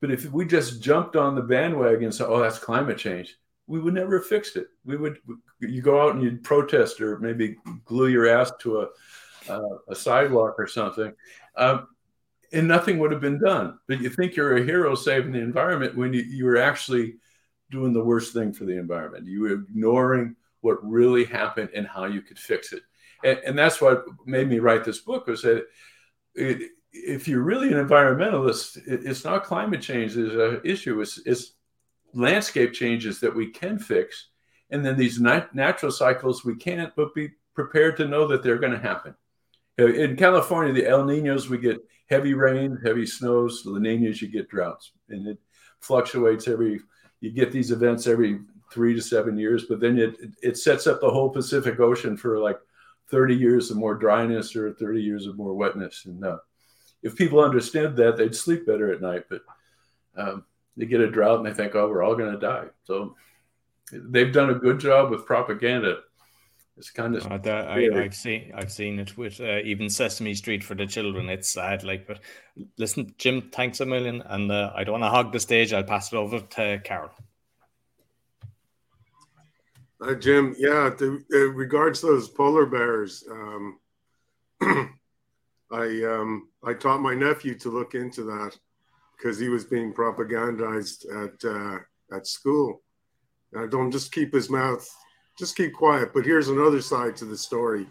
But if we just jumped on the bandwagon and said, "Oh, that's climate change," we would never have fixed it. We would you go out and you'd protest or maybe glue your ass to a uh, a sidewalk or something, um, and nothing would have been done. But you think you're a hero saving the environment when you, you were actually doing the worst thing for the environment. You were ignoring what really happened and how you could fix it. And, and that's what made me write this book was that it, if you're really an environmentalist, it, it's not climate change is an issue. It's, it's landscape changes that we can fix, and then these nat- natural cycles we can't, but be prepared to know that they're going to happen. In California, the El Ninos, we get heavy rain, heavy snows. La Ninas, you get droughts, and it fluctuates every. You get these events every three to seven years, but then it it sets up the whole Pacific Ocean for like 30 years of more dryness or 30 years of more wetness. And uh, if people understood that, they'd sleep better at night. But um, they get a drought and they think, oh, we're all going to die. So they've done a good job with propaganda. It's kind of. Uh, I, have seen I've seen it with uh, even Sesame Street for the children. It's sad, like. But listen, Jim, thanks a million, and uh, I don't want to hog the stage. I'll pass it over to Carol. Uh, Jim, yeah, the, regards those polar bears, um, [CLEARS THROAT] I um, I taught my nephew to look into that because he was being propagandized at uh, at school. Uh, don't just keep his mouth, just keep quiet. But here's another side to the story.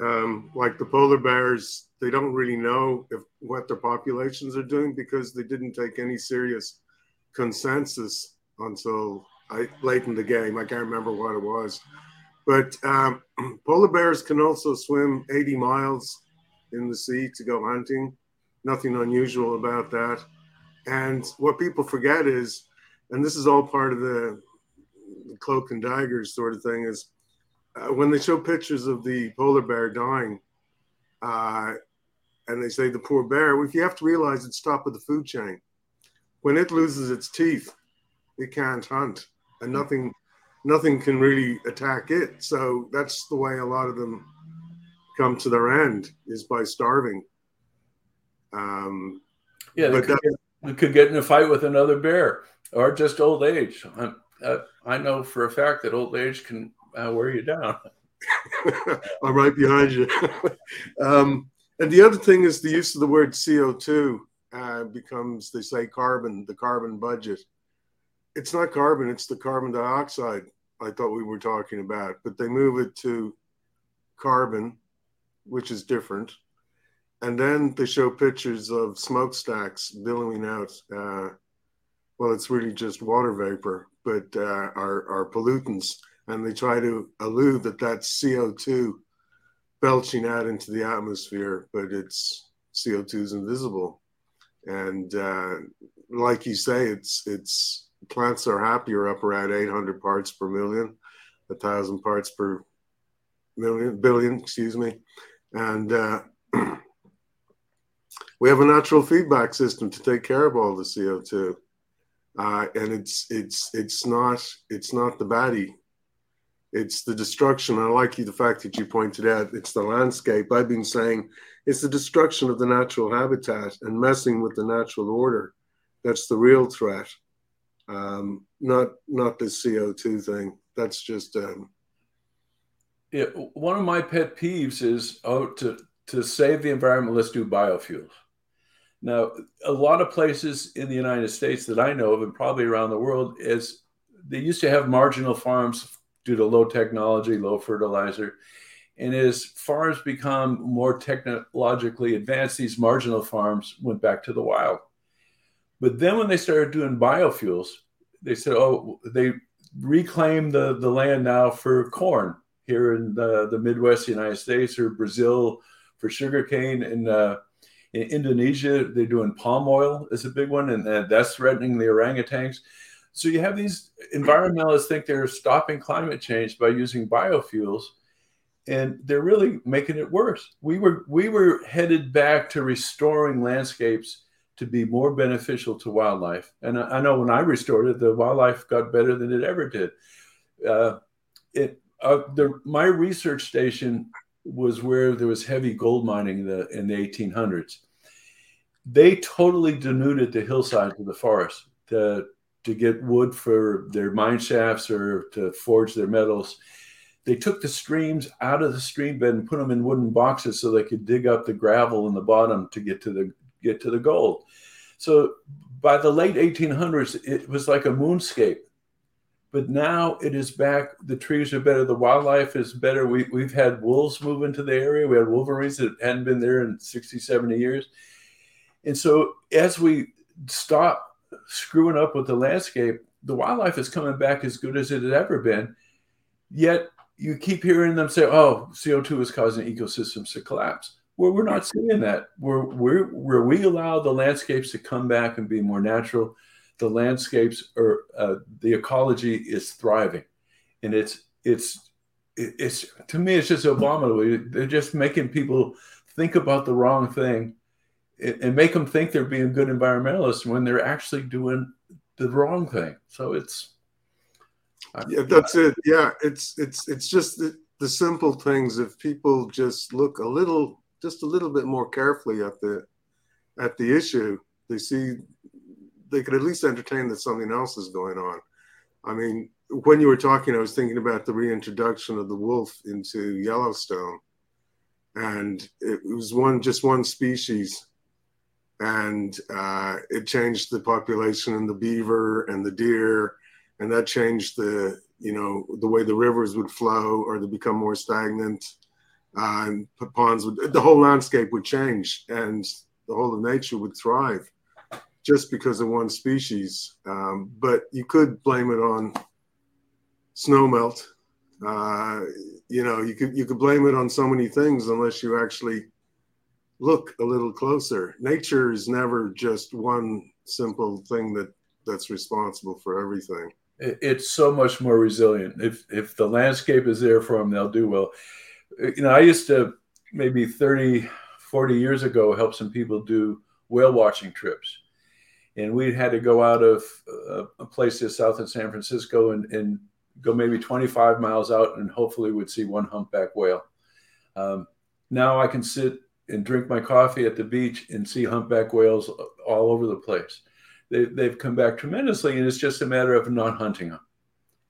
Um, like the polar bears, they don't really know if what their populations are doing because they didn't take any serious consensus until I, late in the game. I can't remember what it was. But um, [CLEARS THROAT] polar bears can also swim 80 miles in the sea to go hunting. Nothing unusual about that. And what people forget is, and this is all part of the, cloak and daggers sort of thing, is uh, when they show pictures of the polar bear dying, uh, and they say the poor bear, if you have to realize it's top of the food chain. When it loses its teeth, it can't hunt and nothing nothing can really attack it. So that's the way a lot of them come to their end is by starving. Um, yeah, they could, get, could, get, in a fight with another bear or just old age. Uh, I know for a fact that old age can uh, wear you down. [LAUGHS] [LAUGHS] I'm right behind you. [LAUGHS] um, and the other thing is the use of the word CO2 uh, becomes, they say, carbon, the carbon budget it's not carbon, it's the carbon dioxide I thought we were talking about, but they move it to carbon, which is different. And then they show pictures of smokestacks billowing out. Uh, well, it's really just water vapor, but uh, are, are pollutants. And they try to allude that that's CO2 belching out into the atmosphere, but it's CO2 is invisible. And uh, like you say, it's it's plants are happier up around 800 parts per million, a thousand parts per million, billion, excuse me. And uh, [CLEARS THROAT] we have a natural feedback system to take care of all the CO2. Uh, and it's it's it's not it's not the baddie. It's the destruction. I like you the fact that you pointed out it's the landscape. I've been saying it's the destruction of the natural habitat and messing with the natural order. That's the real threat um, not not the CO two thing. That's just. Um, yeah, one of my pet peeves is oh to to save the environment, let's do biofuels. Now, a lot of places in the United States that I know of, and probably around the world, is they used to have marginal farms due to low technology, low fertilizer. And as farms become more technologically advanced, these marginal farms went back to the wild. But then when they started doing biofuels, they said, oh, they reclaim the, the land now for corn here in the, the Midwest the United States or Brazil for sugarcane. And uh, in Indonesia, they're doing palm oil is a big one, and, and that's threatening the orangutans. So you have these environmentalists think they're stopping climate change by using biofuels, and they're really making it worse. We were we were headed back to restoring landscapes to be more beneficial to wildlife. And I, I, know when I restored it, the wildlife got better than it ever did. Uh, it uh, the my research station was where there was heavy gold mining in the in the 1800s. They totally denuded the hillsides of the forest to to get wood for their mine shafts or to forge their metals. They took the streams out of the stream bed and put them in wooden boxes so they could dig up the gravel in the bottom to get to the get to the gold. So by the late 1800s, it was like a moonscape. But now it is back. The trees are better. The wildlife is better. We, we've had wolves move into the area. We had wolverines that hadn't been there in 60, 70 years. And so as we stop screwing up with the landscape, the wildlife is coming back as good as it had ever been. Yet you keep hearing them say, oh, CO2 is causing ecosystems to collapse we're not seeing that. Where where where we allow the landscapes to come back and be more natural, the landscapes are uh, the ecology is thriving, and it's it's it's to me it's just abominable. They're just making people think about the wrong thing and make them think they're being good environmentalists when they're actually doing the wrong thing. So it's yeah, that's it. Yeah, it's it's it's just the, the simple things. If people just look a little, just a little bit more carefully at the at the issue, they see they could at least entertain that something else is going on. I mean, when you were talking, I was thinking about the reintroduction of the wolf into Yellowstone, and it was one just one species, and uh, it changed the population and the beaver and the deer, and that changed the you know the way the rivers would flow or they become more stagnant, and ponds would the whole landscape would change and the whole of nature would thrive just because of one species. Um, but you could blame it on snowmelt. Uh, you know, you could you could blame it on so many things unless you actually look a little closer. Nature is never just one simple thing that that's responsible for everything. It's so much more resilient. If if the landscape is there for them, they'll do well. You know, I used to maybe 30, 40 years ago help some people do whale watching trips and we had to go out of uh, a place just south of San Francisco and, and, go maybe 25 miles out and hopefully would see one humpback whale. Um, now I can sit and drink my coffee at the beach and see humpback whales all over the place. They, they've come back tremendously, and it's just a matter of not hunting them.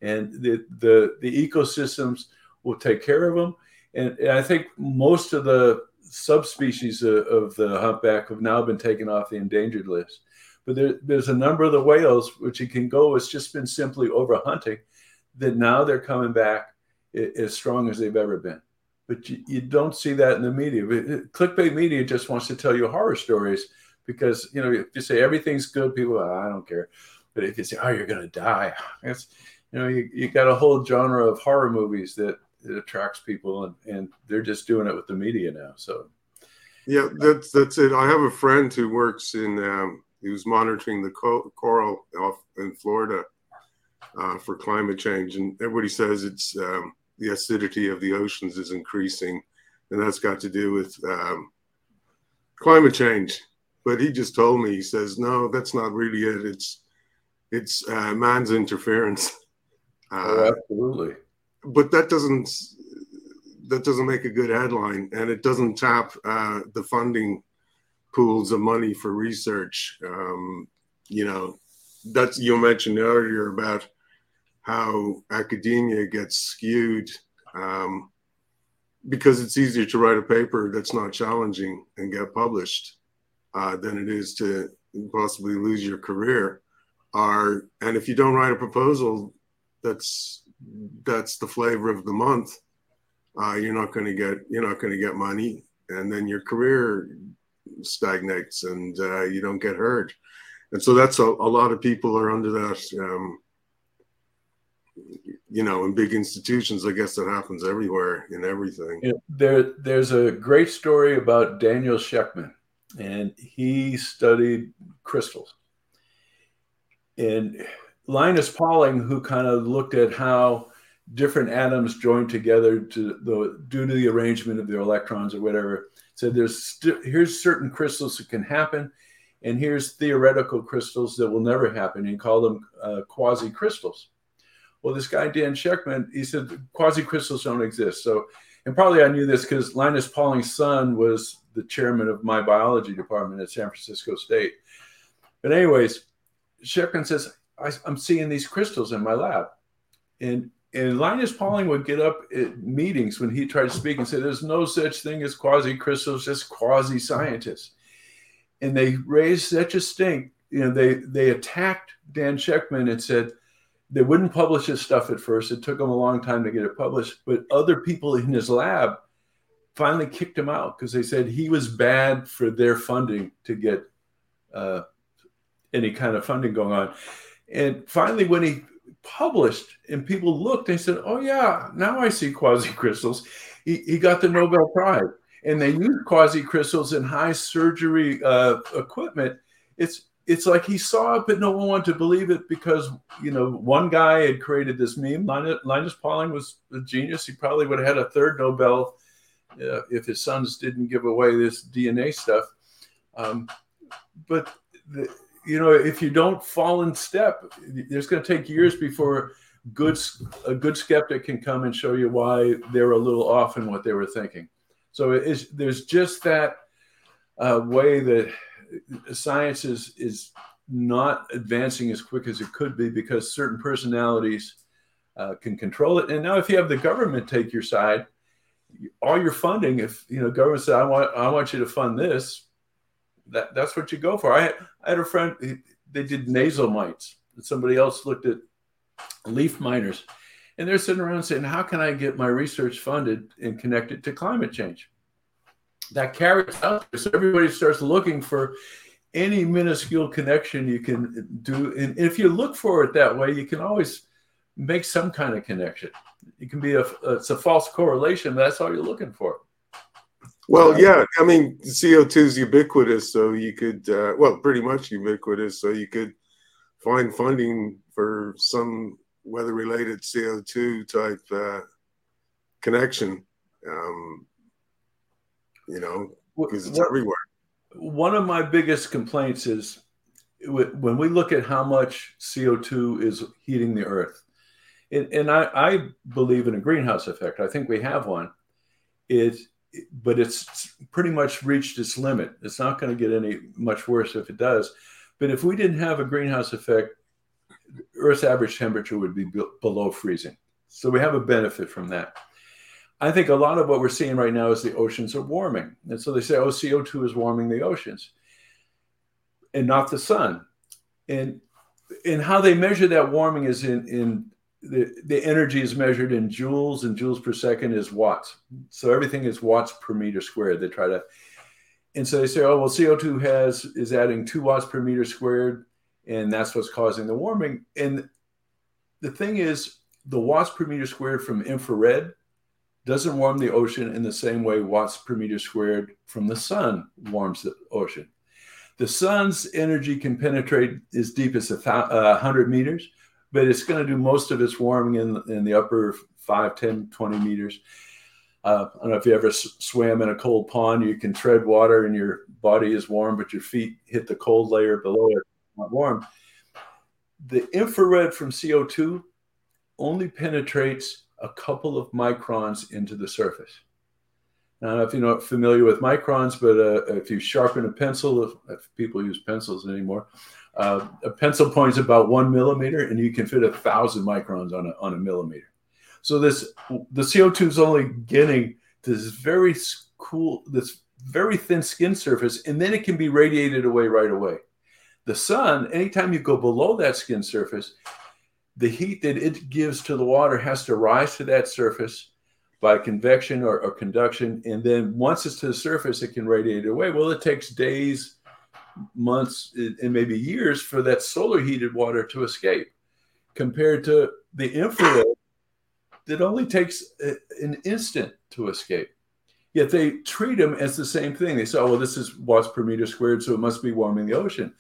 And the, the, the ecosystems will take care of them. And, and I think most of the subspecies of, of the humpback have now been taken off the endangered list but there, there's a number of the whales which it can go. It's just been simply over hunting that now they're coming back as strong as they've ever been. But you, you don't see that in the media. Uh, clickbait media just wants to tell you horror stories because you know if you say everything's good, people I don't care. But if you say oh you're gonna die, [LAUGHS] it's you know you, you got a whole genre of horror movies that, that attracts people and, and they're just doing it with the media now. So yeah, that's that's it. I have a friend who works in um, he was monitoring the coral off in Florida uh, for climate change, and everybody says it's um, the acidity of the oceans is increasing, and that's got to do with um, climate change. But he just told me, he says, no, that's not really it. It's it's uh, man's interference. Uh, oh, absolutely. But that doesn't that doesn't make a good headline, and it doesn't tap uh, the funding pools of money for research. Um, you know, that's you mentioned earlier about how academia gets skewed um, because it's easier to write a paper that's not challenging and get published uh, than it is to possibly lose your career. Are and if you don't write a proposal, that's that's the flavor of the month. Uh, you're not going to get you're not going to get money, and then your career stagnates and uh, you don't get heard. And so that's a, a lot of people are under that. Um, you know, in big institutions, I guess that happens everywhere in everything. There, there's a great story about Daniel Shechtman, and he studied crystals. And Linus Pauling, who kind of looked at how different atoms join together to the due to the arrangement of their electrons or whatever, said there's st- here's certain crystals that can happen, and here's theoretical crystals that will never happen. and called them uh, quasi crystals. Well, this guy Dan Shechtman, he said quasi crystals don't exist. So, and probably I knew this because Linus Pauling's son was the chairman of my biology department at San Francisco State. But anyways, Shechtman says I'm seeing these crystals in my lab, and and Linus Pauling would get up at meetings when he tried to speak and say, There's no such thing as quasi crystals, just quasi scientists. And they raised such a stink. You know, they they attacked Dan Shechtman and said they wouldn't publish his stuff at first. It took him a long time to get it published, but other people in his lab finally kicked him out because they said he was bad for their funding to get uh, any kind of funding going on. And finally, when he published and people looked and said, oh, yeah, now I see quasi crystals. He, he got the Nobel Prize. And they use quasi crystals in high surgery uh, equipment. It's it's like he saw it, but no one wanted to believe it because you know one guy had created this meme. Linus, Linus Pauling was a genius. He probably would have had a third Nobel uh, if his sons didn't give away this DNA stuff. Um, but the, you know, if you don't fall in step, it's going to take years before good a good skeptic can come and show you why they're a little off in what they were thinking. So there's just that uh, way that science is is not advancing as quick as it could be because certain personalities uh, can control it. And now, if you have the government take your side, all your funding, if you know government said, "I want I want you to fund this," that that's what you go for. I had, I had a friend they did nasal mites. Somebody else looked at leaf miners, and they're sitting around saying, "How can I get my research funded and connected to climate change?" That carries out there, so everybody starts looking for any minuscule connection you can do, and if you look for it that way, you can always make some kind of connection. It can be a it's a false correlation, but that's all you're looking for. Well, yeah, I mean, CO2 is ubiquitous, so you could, uh, well, pretty much ubiquitous, so you could find funding for some weather related CO2 type uh, connection, um, you know, because it's what, everywhere. One of my biggest complaints is when we look at how much CO2 is heating the earth, and, and I, I believe in a greenhouse effect. I think we have one. It but it's pretty much reached its limit. It's not going to get any much worse if it does. But if we didn't have a greenhouse effect, Earth's average temperature would be below freezing. So we have a benefit from that. I think a lot of what we're seeing right now is the oceans are warming. And so they say, oh, CO2 is warming the oceans and not the sun. And and how they measure that warming is in, in the, the energy is measured in joules and joules per second is watts. So everything is watts per meter squared. They try to, and so they say, oh, well, CO2 has is adding two watts per meter squared, and that's what's causing the warming. And the thing is, the watts per meter squared from infrared doesn't warm the ocean in the same way watts per meter squared from the sun warms the ocean. The sun's energy can penetrate as deep as a th- uh, 100 meters but it's going to do most of its warming in, in the upper 5, 10, 20 meters. Uh, I don't know if you ever s- swam in a cold pond, you can tread water and your body is warm, but your feet hit the cold layer below it, not warm. The infrared from CO2 only penetrates a couple of microns into the surface. I don't know if you're not familiar with microns, but uh, if you sharpen a pencil, if, if people use pencils anymore, uh, a pencil point is about one millimeter, and you can fit a thousand microns on a, on a millimeter. So this the CO2 is only getting this very cool, this very thin skin surface, and then it can be radiated away right away. The sun, anytime you go below that skin surface, the heat that it gives to the water has to rise to that surface by convection or, or conduction. And then once it's to the surface, it can radiate away. Well, it takes days, months and maybe years for that solar heated water to escape compared to the infrared that only takes an instant to escape. Yet they treat them as the same thing. They say, oh, well, this is watts per meter squared, so it must be warming the ocean.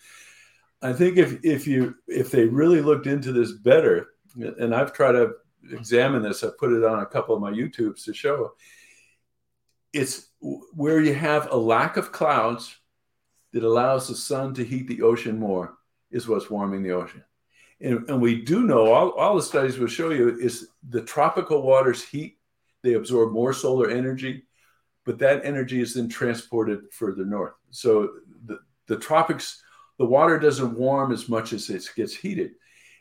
I think if if you if they really looked into this better, and I've tried to examine this, I've put it on a couple of my YouTubes to show. It's where you have a lack of clouds that allows the sun to heat the ocean more is what's warming the ocean. And, and we do know, all, all the studies will show you, is the tropical waters heat, they absorb more solar energy, but that energy is then transported further north. So the, the tropics, the water doesn't warm as much as it gets heated.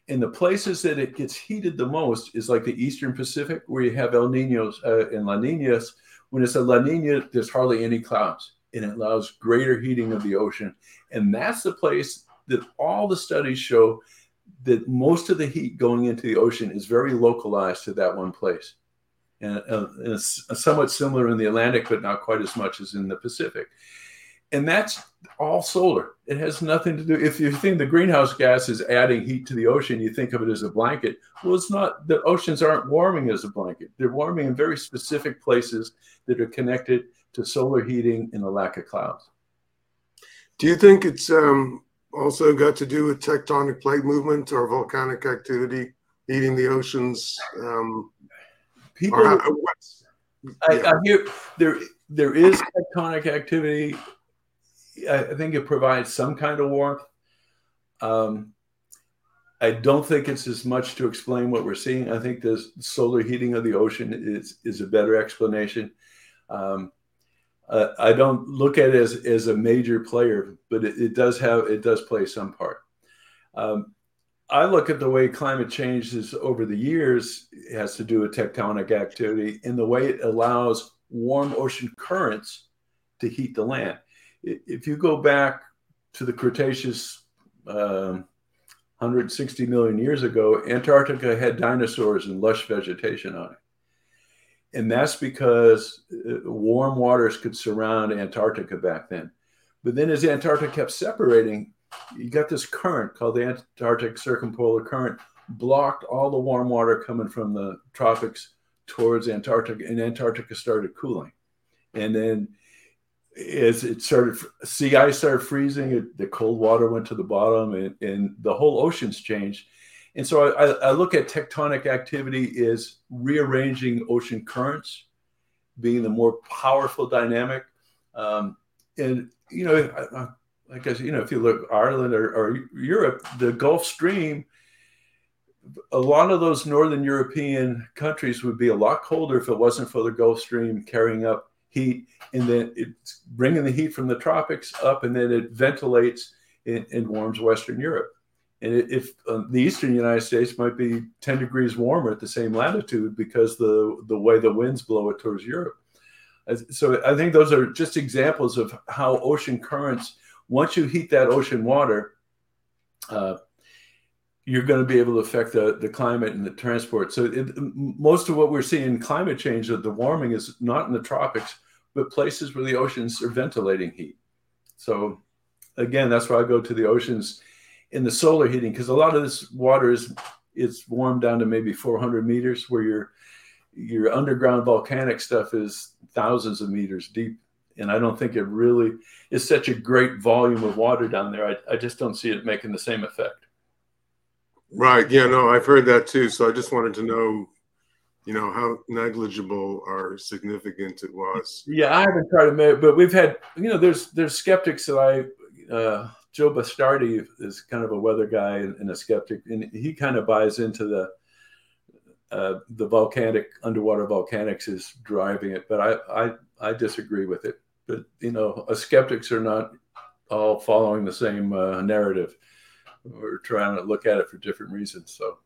And the places that it gets heated the most is like the Eastern Pacific, where you have El Ninos uh, and La Ninas. When it's a La Nina, there's hardly any clouds and it allows greater heating of the ocean. And that's the place that all the studies show that most of the heat going into the ocean is very localized to that one place. And, uh, and it's somewhat similar in the Atlantic, but not quite as much as in the Pacific. And that's all solar. It has nothing to do. If you think the greenhouse gas is adding heat to the ocean, you think of it as a blanket. Well, it's not. The oceans aren't warming as a blanket. They're warming in very specific places that are connected to solar heating and a lack of clouds. Do you think it's um, also got to do with tectonic plate movement or volcanic activity heating the oceans? Um, People, how, I. I, hear there there is tectonic activity. I, think it provides some kind of warmth. Um, I don't think it's as much to explain what we're seeing. I think the solar heating of the ocean is is a better explanation. Um, uh, I don't look at it as, as a major player, but it, it does have it does play some part. Um, I look at the way climate changes over the years has to do with tectonic activity and the way it allows warm ocean currents to heat the land. If you go back to the Cretaceous uh, 160 million years ago, Antarctica had dinosaurs and lush vegetation on it. And that's because uh, warm waters could surround Antarctica back then. But then as Antarctica kept separating, you got this current called the Antarctic Circumpolar Current, blocked all the warm water coming from the tropics towards Antarctica, and Antarctica started cooling. And then as it started, sea ice started freezing, it, the cold water went to the bottom, and, and the whole oceans changed. And so I, I, look at tectonic activity as rearranging ocean currents, being the more powerful dynamic. Um, and, you know, I, I, guess, you know, if you look Ireland or, or Europe, the Gulf Stream, a lot of those Northern European countries would be a lot colder if it wasn't for the Gulf Stream carrying up heat. And then it's bringing the heat from the tropics up and then it ventilates and, and warms Western Europe. And if uh, the eastern United States might be 10 degrees warmer at the same latitude because the, the way the winds blow it towards Europe. So I think those are just examples of how ocean currents, once you heat that ocean water, uh, you're going to be able to affect the, the climate and the transport. So it, most of what we're seeing in climate change, the warming is not in the tropics, but places where the oceans are ventilating heat. So again, that's why I go to the oceans in the solar heating because a lot of this water is it's warmed down to maybe 400 meters where your your underground volcanic stuff is thousands of meters deep and i don't think it really is such a great volume of water down there i, I just don't see it making the same effect right yeah no i've heard that too so i just wanted to know you know how negligible or significant it was yeah i haven't tried to make but we've had you know there's there's skeptics that i uh, Joe Bastardi is kind of a weather guy and, and a skeptic, and he kind of buys into the uh, the volcanic underwater volcanics is driving it, but I, I I disagree with it. But you know, skeptics are not all following the same uh, narrative. We're trying to look at it for different reasons. So,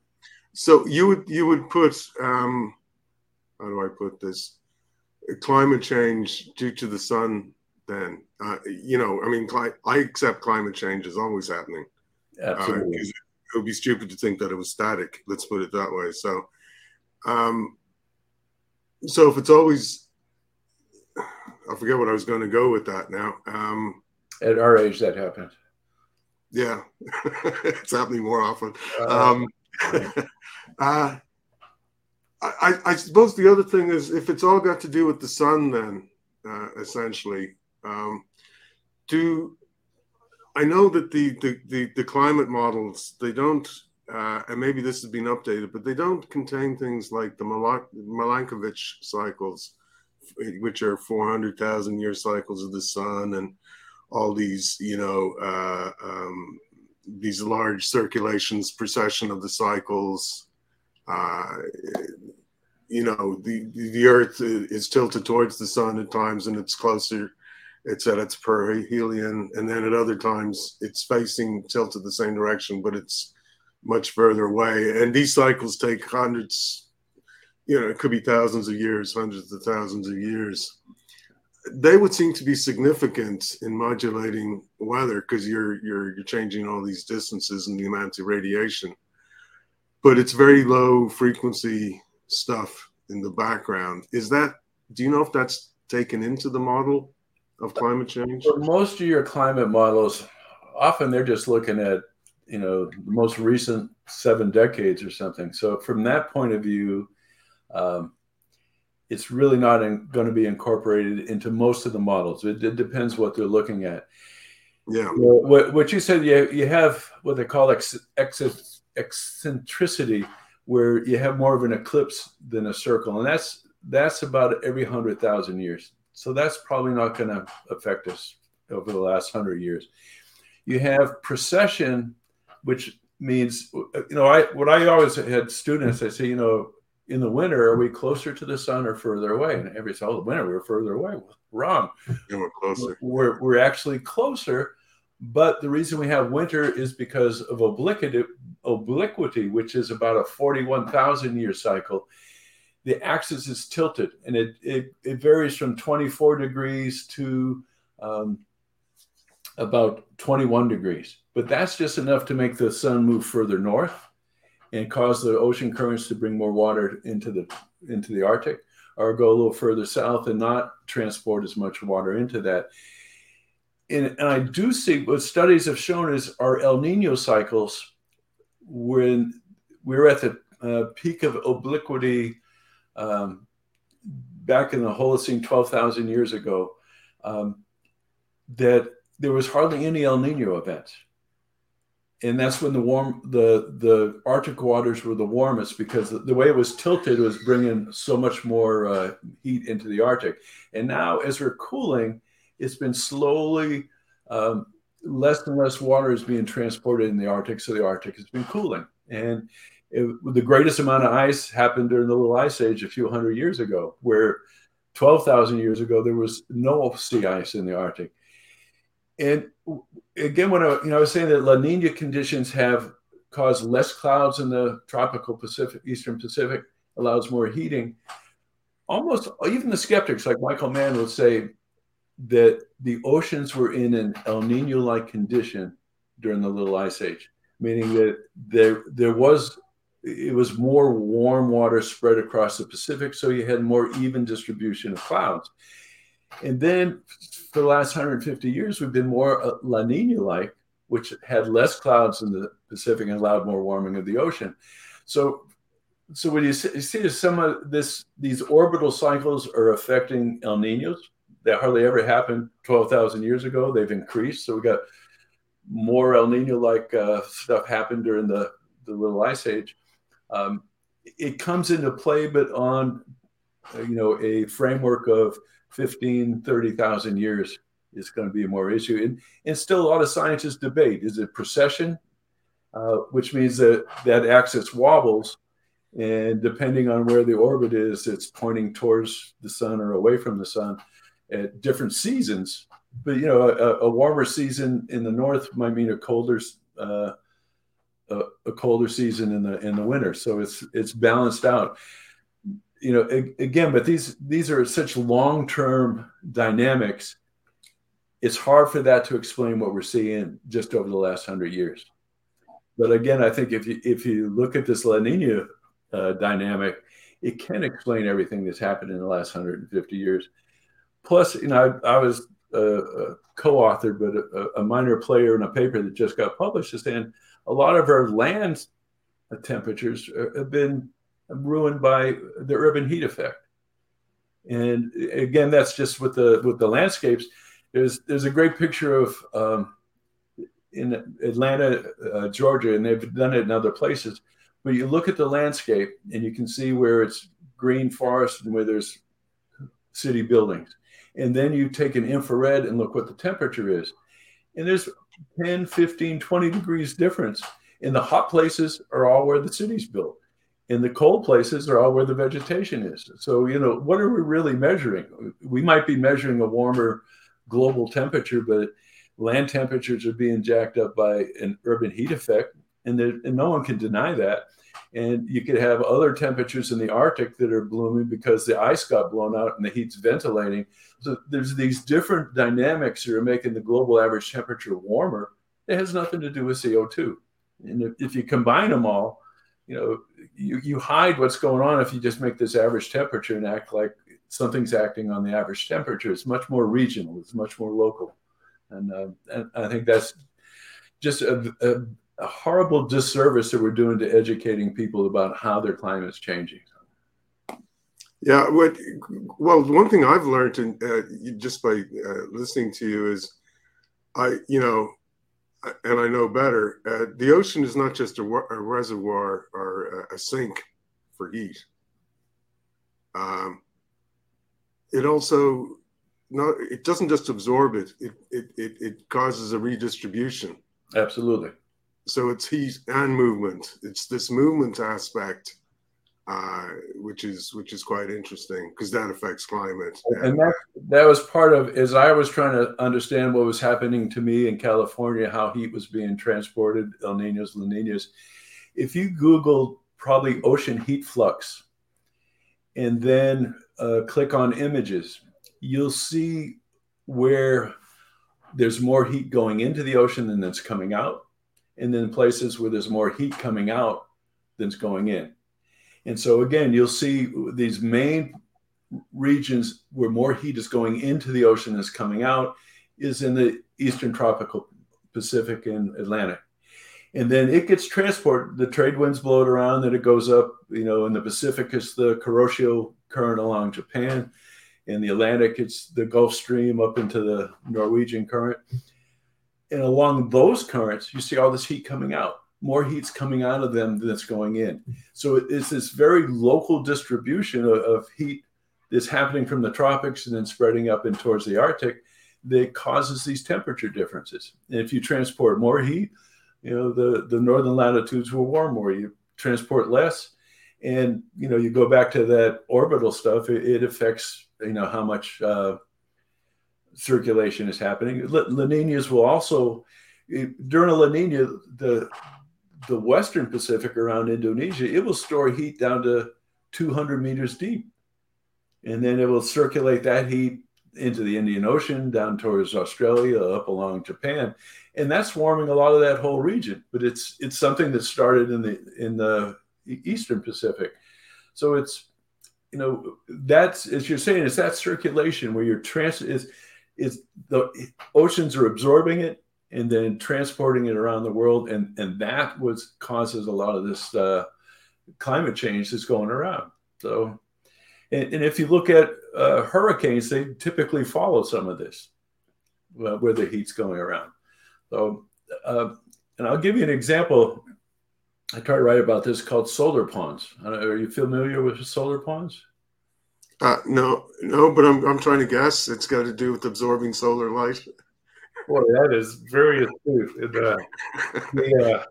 so you would you would put um, how do I put this? Climate change due to the sun then uh, you know, I mean, I accept climate change is always happening. Absolutely. Uh, it would be stupid to think that it was static. Let's put it that way. So, um, so if it's always, I forget what I was going to go with that now. Um, At our age, that happens. Yeah, [LAUGHS] it's happening more often. Uh, um, [LAUGHS] uh, I, I, suppose the other thing is if it's all got to do with the sun, then uh, essentially, um, do I know that the, the, the, the climate models, they don't, uh, and maybe this has been updated, but they don't contain things like the Milankovitch cycles, which are 400,000 year cycles of the sun and all these, you know, uh, um, these large circulations, precession of the cycles. Uh, you know, the, the earth is tilted towards the sun at times and it's closer it's at its perihelion, and then at other times it's facing tilted the same direction, but it's much further away. And these cycles take hundreds, you know, it could be thousands of years, hundreds of thousands of years. They would seem to be significant in modulating weather because you're you're you're changing all these distances and the amount of radiation. But it's very low frequency stuff in the background. Is that do you know if that's taken into the model? of climate change? For most of your climate models, often they're just looking at you know the most recent seven decades or something. So from that point of view, um, it's really not going to be incorporated into most of the models. It, it, depends what they're looking at. Yeah. Well, what, what you said, you, you have what they call ex, ex, eccentricity, where you have more of an eclipse than a circle, and that's that's about every hundred thousand years. So that's probably not going to affect us over the last hundred years. You have precession, which means you know I what I always had students. I say, you know, in the winter, are we closer to the sun or further away? And every oh, the winter we're further away. Wrong. Yeah, we're closer. We're we're actually closer. But the reason we have winter is because of obliquity, obliquity which is about a 41,000 year cycle. The axis is tilted and it, it, it varies from 24 degrees to um, about 21 degrees. But that's just enough to make the sun move further north and cause the ocean currents to bring more water into the into the Arctic, or go a little further south and not transport as much water into that. And, and I do see what studies have shown is our El Nino cycles when we're at the uh, peak of obliquity um, back in the Holocene 12,000 years ago, um, that there was hardly any El Nino events and that's when the warm the the Arctic waters were the warmest because the, way it was tilted was bringing so much more uh, heat into the Arctic. And now, as we're cooling, it's been slowly um, less and less water is being transported in the Arctic, so the Arctic has been cooling. And it, the greatest amount of ice happened during the Little Ice Age a few hundred years ago, where 12,000 years ago there was no sea ice in the Arctic. And again, when I, you know, I was saying that La Nina conditions have caused less clouds in the tropical Pacific, Eastern Pacific, allows more heating. Almost even the skeptics like Michael Mann would say that the oceans were in an El Nino-like condition during the Little Ice Age, meaning that there there was it was more warm water spread across the Pacific, so you had more even distribution of clouds. And then for the last 150 years, we've been more uh, La Nina like, which had less clouds in the Pacific and allowed more warming of the ocean. So, so what you see, you see is some of this, these orbital cycles are affecting El Ninos that hardly ever happened 12,000 years ago. They've increased. So we got more El Nino like uh, stuff happened during the, the little ice age. Um, it comes into play, but on, uh, you know, a framework of 15, 30,000 years is going to be a more issue. And, and still a lot of scientists debate, is it precession, uh, which means that that axis wobbles and depending on where the orbit is, it's pointing towards the sun or away from the sun at different seasons. But you know, a, a warmer season in the north might mean a colder, uh, a, a, colder season in the in the winter. So it's it's balanced out you know again but these these are such long-term dynamics. It's hard for that to explain what we're seeing just over the last 100 years. But again i think if you if you look at this la nina uh, dynamic it can explain everything that's happened in the last 150 years. Plus you know i, I was a, a co-author but a, a, minor player in a paper that just got published is saying a lot of our land temperatures have been ruined by the urban heat effect. And again, that's just with the with the landscapes. There's there's a great picture of um, in Atlanta, uh, Georgia, and they've done it in other places. But you look at the landscape, and you can see where it's green forest and where there's city buildings. And then you take an infrared and look what the temperature is. And there's 10, 15, 20 degrees difference. And the hot places are all where the city's built in the cold places are all where the vegetation is. So, you know, what are we really measuring? We might be measuring a warmer global temperature, but land temperatures are being jacked up by an urban heat effect, and, there, and no one can deny that. And you could have other temperatures in the Arctic that are blooming because the ice got blown out and the heat's ventilating. So there's these different dynamics that are making the global average temperature warmer. It has nothing to do with CO2. And if, if you combine them all, you know, you, you hide what's going on if you just make this average temperature and act like something's acting on the average temperature. It's much more regional. It's much more local, and, uh, and I think that's just a, a, a, horrible disservice that we're doing to educating people about how their climate is changing. Yeah, what? Well, one thing I've learned in, uh, just by uh, listening to you is I, you know, and I know better. Uh, the ocean is not just a, a reservoir or a, a, sink for heat. Um, it also not. It doesn't just absorb it. It it it, it causes a redistribution. Absolutely. So it's heat and movement. It's this movement aspect uh, which is which is quite interesting because that affects climate. And that that was part of as I was trying to understand what was happening to me in California, how heat was being transported, El Ninos, La Ninas. If you Google probably ocean heat flux, and then uh, click on images, you'll see where there's more heat going into the ocean than that's coming out, and then places where there's more heat coming out than's going in. And so again, you'll see these main regions where more heat is going into the ocean is coming out is in the eastern tropical Pacific and Atlantic. And then it gets transported, the trade winds blow it around, then it goes up, you know, in the Pacific, it's the Kuroshio current along Japan. In the Atlantic, it's the Gulf Stream up into the Norwegian current. And along those currents, you see all this heat coming out more heat's coming out of them than it's going in. So it's this very local distribution of, of, heat that's happening from the tropics and then spreading up and towards the Arctic that causes these temperature differences. And if you transport more heat, you know, the, the northern latitudes will warm more. You transport less, and you know, you go back to that orbital stuff, it, it affects, you know, how much uh, circulation is happening. La, La Ninas will also during a La Nina, the the Western Pacific around Indonesia, it will store heat down to 200 meters deep. And then it will circulate that heat into the Indian Ocean, down towards Australia, up along Japan. And that's warming a lot of that whole region. But it's it's something that started in the in the Eastern Pacific. So it's you know that's as you're saying, it's that circulation where you're trans is is the oceans are absorbing it and then transporting it around the world, and and that was causes a lot of this uh, climate change that's going around. So, and, and if you look at uh, hurricanes, they typically follow some of this, uh, where the heat's going around. So, uh, and I'll give you an example. I try to write about this called solar ponds. Are you familiar with solar ponds? Uh, no, no, but I'm, I'm trying to guess. It's got to do with absorbing solar light. [LAUGHS] Boy, that is very astute. And, uh, the,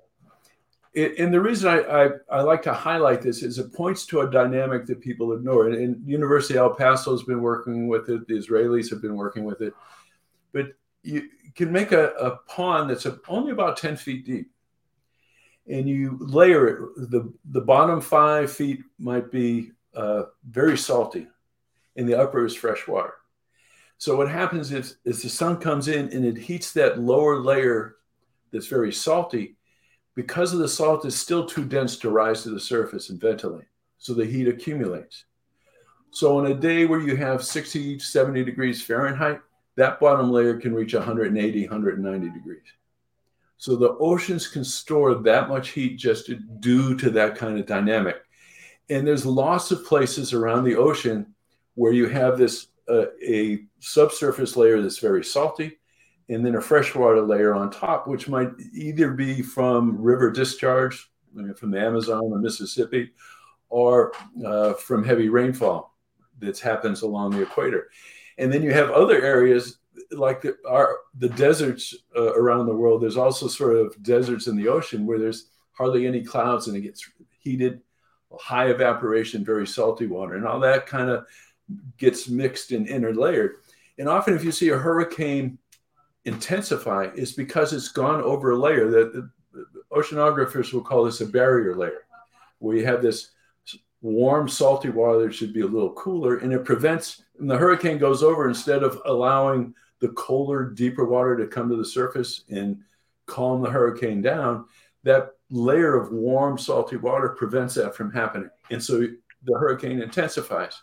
it, and the reason I, I, I, like to highlight this is it points to a dynamic that people ignore. And, and University of El Paso has been working with it. The Israelis have been working with it. But you can make a, a pond that's only about 10 feet deep. And you layer it. The, the bottom five feet might be uh, very salty, and the upper is fresh water. So what happens is, is the sun comes in and it heats that lower layer that's very salty. Because of the salt is still too dense to rise to the surface and ventilate. So the heat accumulates. So on a day where you have 60, 70 degrees Fahrenheit, that bottom layer can reach 180, 190 degrees. So the oceans can store that much heat just due to that kind of dynamic. And there's lots of places around the ocean where you have this a, subsurface layer that's very salty, and then a freshwater layer on top, which might either be from river discharge from the Amazon or Mississippi, or uh, from heavy rainfall that happens along the equator. And then you have other areas like the, our, the deserts uh, around the world. There's also sort of deserts in the ocean where there's hardly any clouds and it gets heated, high evaporation, very salty water, and all that kind of gets mixed and interlayered. And often, if you see a hurricane intensify, it's because it's gone over a layer that oceanographers will call this a barrier layer, where you have this warm, salty water that should be a little cooler, and it prevents when the hurricane goes over, instead of allowing the colder, deeper water to come to the surface and calm the hurricane down, that layer of warm, salty water prevents that from happening. And so the hurricane intensifies.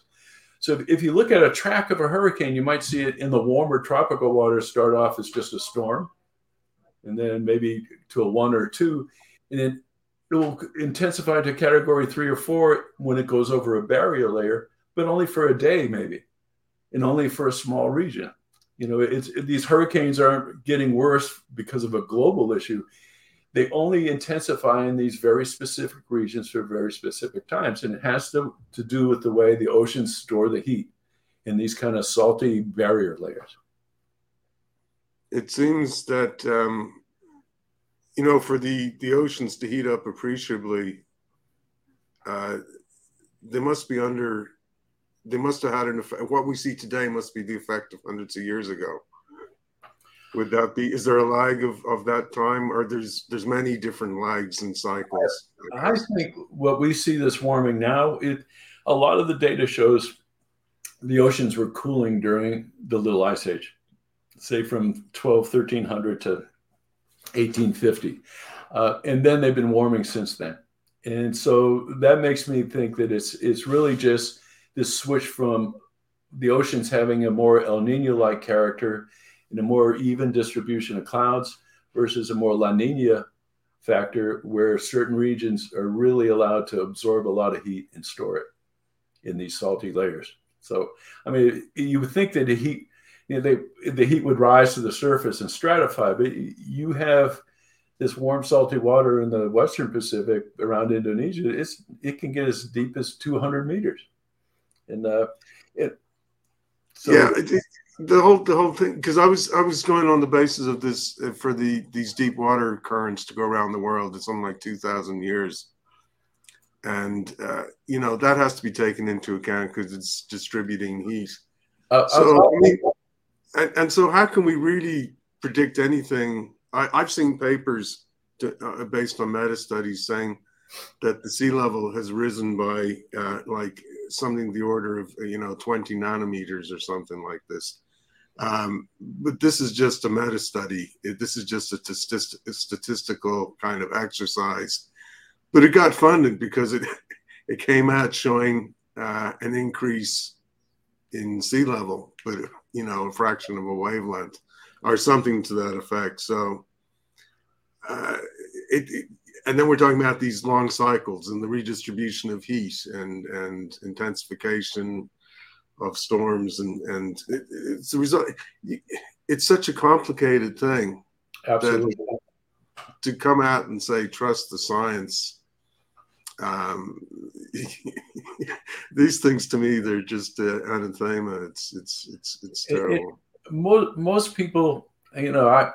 So if you look at a track of a hurricane, you might see it in the warmer tropical waters start off as just a storm, and then maybe to a one or two, and then it will intensify to category three or four when it goes over a barrier layer, but only for a day maybe, and only for a small region. You know, it's these hurricanes aren't getting worse because of a global issue. They only intensify in these very specific regions for very specific times, and it has to, to do with the way the oceans store the heat in these kind of salty barrier layers. It seems that um, you know, for the the oceans to heat up appreciably, uh, they must be under. They must have had an effect. What we see today must be the effect of hundreds of years ago. Would that be? Is there a lag of, of that time, or there's there's many different lags and cycles? I think what we see this warming now, it a lot of the data shows the oceans were cooling during the Little Ice Age, say from 12, 1300 to 1850. Uh, and then they've been warming since then. And so that makes me think that it's it's really just this switch from the oceans having a more El Nino like character and a more even distribution of clouds versus a more La Nina factor where certain regions are really allowed to absorb a lot of heat and store it in these salty layers. So, I mean, you would think that the heat you know, they, the heat would rise to the surface and stratify. But you have this warm, salty water in the Western Pacific around Indonesia. It's it can get as deep as 200 meters, and uh, it. So, yeah, it, the whole the whole thing because I was I was going on the basis of this uh, for the these deep water currents to go around the world. It's something like 2,000 years. And uh, you know that has to be taken into account because it's distributing heat. Uh, so I mean, and, and, so, how can we really predict anything? I, have seen papers to, uh, based on meta studies saying that the sea level has risen by uh, like something the order of you know 20 nanometers or something like this. Um, but this is just a meta study. It, this is just a, statist- a, statistical kind of exercise. But it got funded because it [LAUGHS] it came out showing uh, an increase in sea level, but you know, a fraction of a wavelength or something to that effect. So, uh, it, it, and then we're talking about these long cycles and the redistribution of heat and and intensification of storms and and it, it's a result. It's such a complicated thing. Absolutely. to come out and say trust the science um, [LAUGHS] these things to me they're just uh, anathema. It's it's it's it's terrible. It, it, most most people, you know, I,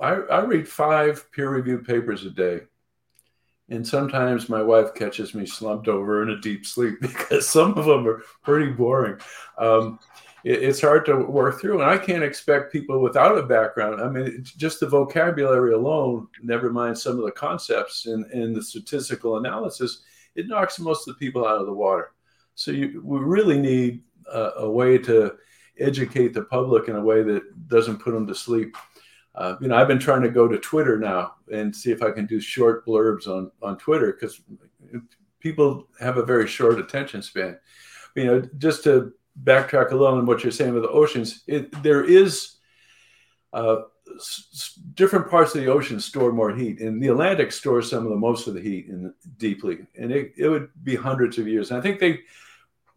I I read five peer reviewed papers a day, and sometimes my wife catches me slumped over in a deep sleep [LAUGHS] because some of them are pretty boring. Um, it, it's hard to work through, and I can't expect people without a background. I mean, just the vocabulary alone, never mind some of the concepts and, and the statistical analysis, it knocks most of the people out of the water. So you, we really need a, a way to educate the public in a way that doesn't put them to sleep. Uh, you know, I've been trying to go to Twitter now and see if I can do short blurbs on on Twitter because people have a very short attention span. You know, just to backtrack a little on what you're saying with the oceans, it, there is uh, s- different parts of the ocean store more heat, and the Atlantic stores some of the most of the heat in, deeply, and it, it would be hundreds of years. And I think they,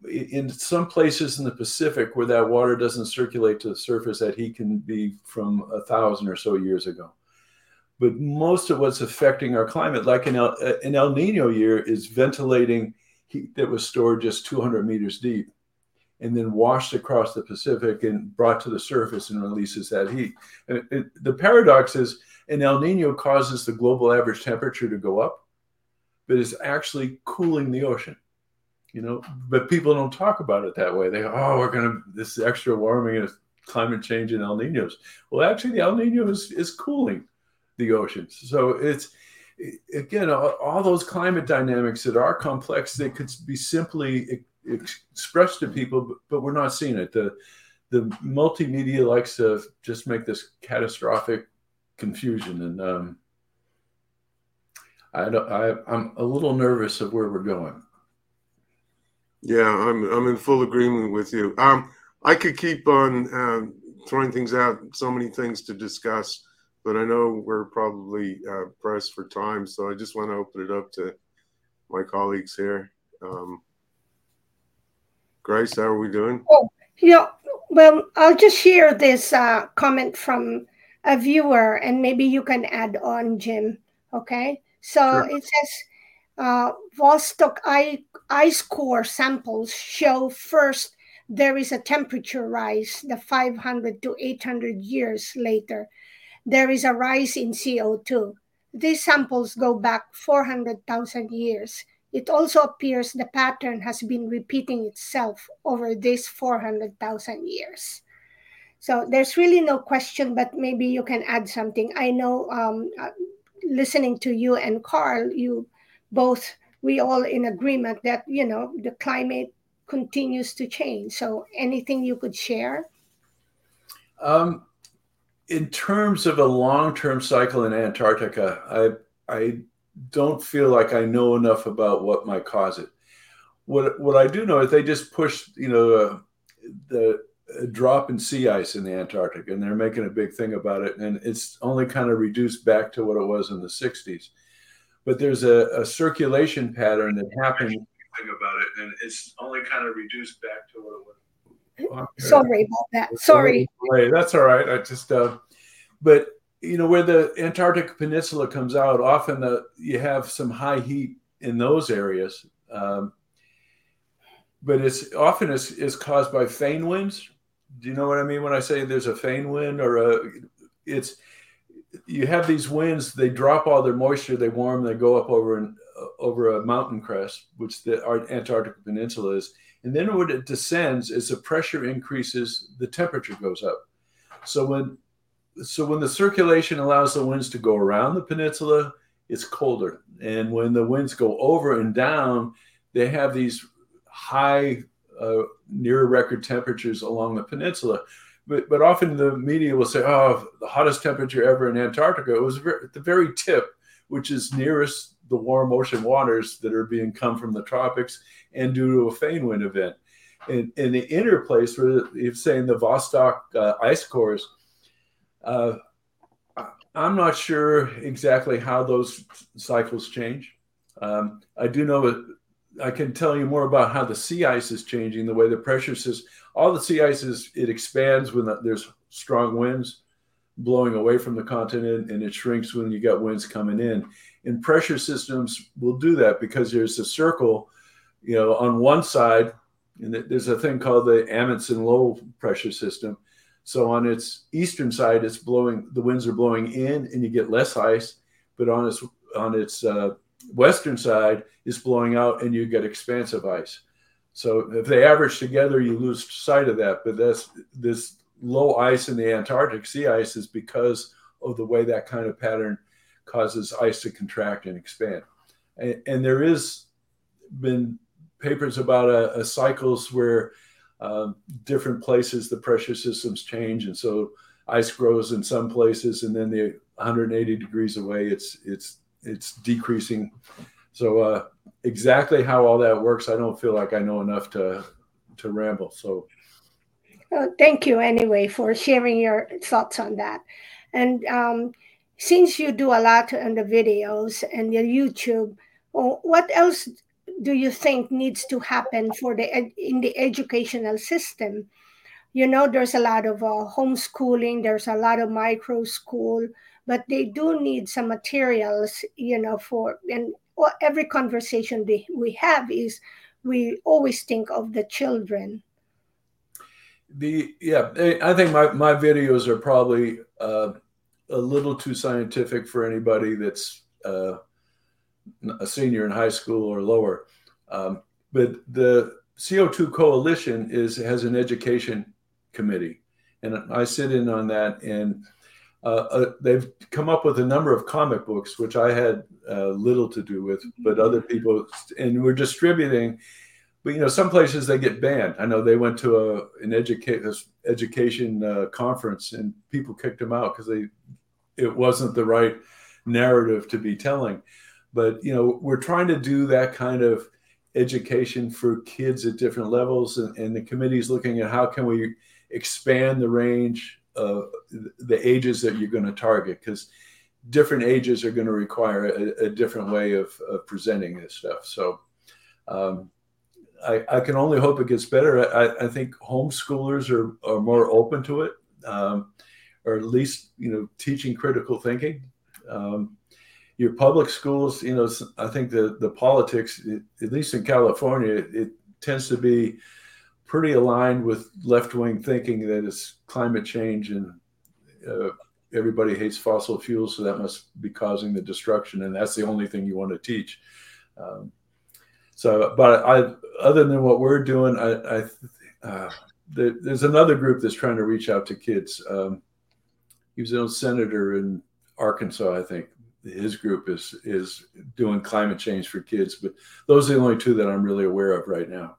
in some places in the Pacific where that water doesn't circulate to the surface, that heat can be from a thousand or so years ago. But most of what's affecting our climate, like an El, uh, an El Nino year, is ventilating heat that was stored just 200 meters deep and then washed across the Pacific and brought to the surface and releases that heat. It, it, the paradox is an El Nino causes the global average temperature to go up, but it's actually cooling the ocean. You know, but people don't talk about it that way. They oh, we're gonna this extra warming and climate change and El Ninos. Well, actually, the El Nino is, is cooling the oceans. So it's again all, all those climate dynamics that are complex. They could be simply expressed to people, but, we're not seeing it. The the multimedia likes to just make this catastrophic confusion, and um, I. I, I'm a little nervous of where we're going. Yeah, I'm I'm in full agreement with you. Um, I could keep on um, throwing things out, so many things to discuss, but I know we're probably uh, pressed for time, so I just want to open it up to my colleagues here. Um, Grace, how are we doing? Oh, yeah. well, I'll just share this uh, comment from a viewer, and maybe you can add on, Jim. Okay, so sure. it says uh, Vostok ice core samples show first there is a temperature rise. The 500 to 800 years later, there is a rise in CO2. These samples go back 400,000 years. It also appears the pattern has been repeating itself over these 400,000 years. So there's really no question, but maybe you can add something. I know um, uh, listening to you and Carl, you both, we all in agreement that, you know, the climate continues to change. So anything you could share? Um, in terms of a long-term cycle in Antarctica, I I don't feel like I know enough about what might cause it. What what I do know is they just pushed you know uh, the drop in sea ice in the Antarctic, and they're making a big thing about it, and it's only kind of reduced back to what it was in the '60s. But there's a, a circulation pattern that happens. thing about it, and it's only kind of reduced back to what it was Okay. Sorry about that. Sorry. That's all right. I just, uh, but you know, where the Antarctic Peninsula comes out, often the, you have some high heat in those areas. Um, but it's often is, is caused by foehn winds. Do you know what I mean when I say there's a foehn wind or a, it's, you have these winds, they drop all their moisture, they warm, they go up over an, over a mountain crest, which the Antarctic Peninsula is, and then when it descends, as the pressure increases, the temperature goes up. So when so when the circulation allows the winds to go around the peninsula, it's colder. And when the winds go over and down, they have these high, uh, near record temperatures along the peninsula. But, but often the media will say, oh, the hottest temperature ever in Antarctica. It was at the very tip, which is nearest the warm ocean waters that are being come from the tropics and due to a foehn wind event. In, in the inner place where you're saying the Vostok uh, ice cores, uh, I'm not sure exactly how those cycles change. Um, I do know I can tell you more about how the sea ice is changing, the way the pressure system, all the sea ice is, it expands when there's strong winds blowing away from the continent and it shrinks when you got winds coming in. And pressure systems will do that because there's a circle, you know, on one side, and there's a thing called the Amundsen low pressure system. So on its eastern side, it's blowing, the winds are blowing in and you get less ice, but on its, on its uh, western side, is blowing out and you get expansive ice. So if they average together, you lose sight of that. But that's this low ice in the Antarctic sea ice is because of the way that kind of pattern causes ice to contract and expand. And, and there is been papers about a, a cycles where um, different places the pressure systems change, and so ice grows in some places, and then the 180 degrees away, it's it's it's decreasing. So uh, exactly how all that works, I don't feel like I know enough to to ramble. So uh, thank you anyway for sharing your thoughts on that. And um, since you do a lot on the videos and your YouTube, what else do you think needs to happen for the in the educational system? You know, there's a lot of uh, homeschooling, there's a lot of micro school, but they do need some materials, you know, for and every conversation they, we have is we always think of the children. The yeah i think my, my videos are probably uh, a little too scientific for anybody that's uh, a senior in high school or lower. Um, but the co2 coalition is has an education committee and i sit in on that and uh, uh they've come up with a number of comic books which i had uh, little to do with but other people and we're distributing but you know some places they get banned. I know they went to a an educate education uh, conference and people kicked them out because they it wasn't the right narrative to be telling. But you know we're trying to do that kind of education for kids at different levels and, and the committee is looking at how can we expand the range of the ages that you're going to target because different ages are going to require a, a different way of, of, presenting this stuff so um, I, I can only hope it gets better. I, I think homeschoolers are, are more open to it, um, or at least you know teaching critical thinking. Um, your public schools, you know, I think the the politics, at least in California, it tends to be pretty aligned with left wing thinking that it's climate change and uh, everybody hates fossil fuels, so that must be causing the destruction, and that's the only thing you want to teach. Um, so, but I, other than what we're doing, I, I uh, the, there's another group that's trying to reach out to kids. Um, he was a senator in Arkansas, I think. His group is is doing climate change for kids, but those are the only two that I'm really aware of right now.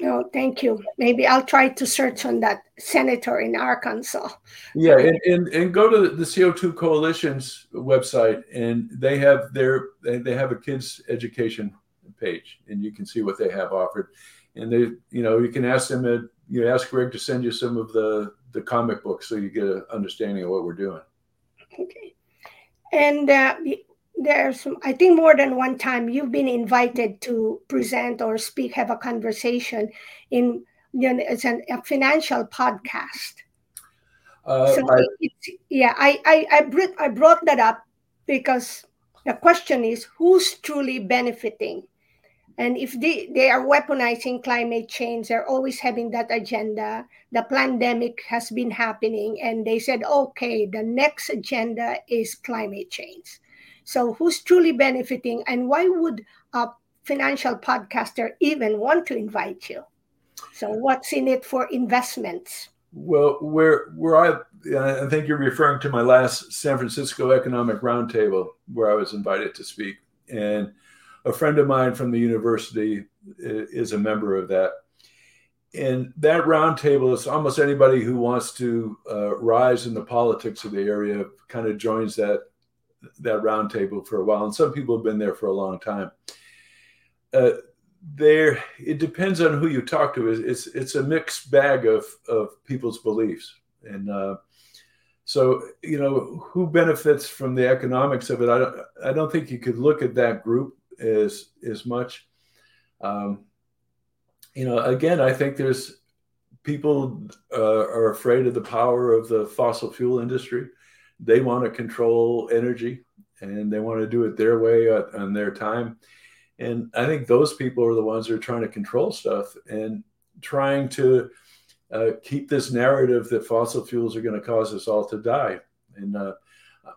No, thank you. Maybe I'll try to search on that senator in Arkansas. Yeah, and, and, and go to the CO2 Coalition's website, and they have their they have a kids education page, and you can see what they have offered. And they, you know, you can ask them. Uh, you ask Greg to send you some of the the comic books so you get an understanding of what we're doing. Okay, and uh, there's i think more than one time you've been invited to present or speak have a conversation in you know it's an, a financial podcast. Uh, so I, yeah I, I i brought i brought that up because the question is who's truly benefiting? And if they, they are weaponizing climate change they're always having that agenda. The pandemic has been happening and they said okay the next agenda is climate change so, who's truly benefiting, and why would a financial podcaster even want to invite you? So, what's in it for investments? Well, where where I I think you're referring to my last San Francisco Economic Roundtable, where I was invited to speak, and a friend of mine from the university is a member of that. And that roundtable is almost anybody who wants to uh, rise in the politics of the area kind of joins that that roundtable for a while, and some people have been there for a long time. Uh, there, it depends on who you talk to. It's it's a mixed bag of of people's beliefs, and uh, so you know who benefits from the economics of it. I don't I don't think you could look at that group as as much. Um, you know, again, I think there's people uh, are afraid of the power of the fossil fuel industry they want to control energy and they want to do it their way on their time. And I think those people are the ones that are trying to control stuff and trying to uh, keep this narrative that fossil fuels are going to cause us all to die. And uh,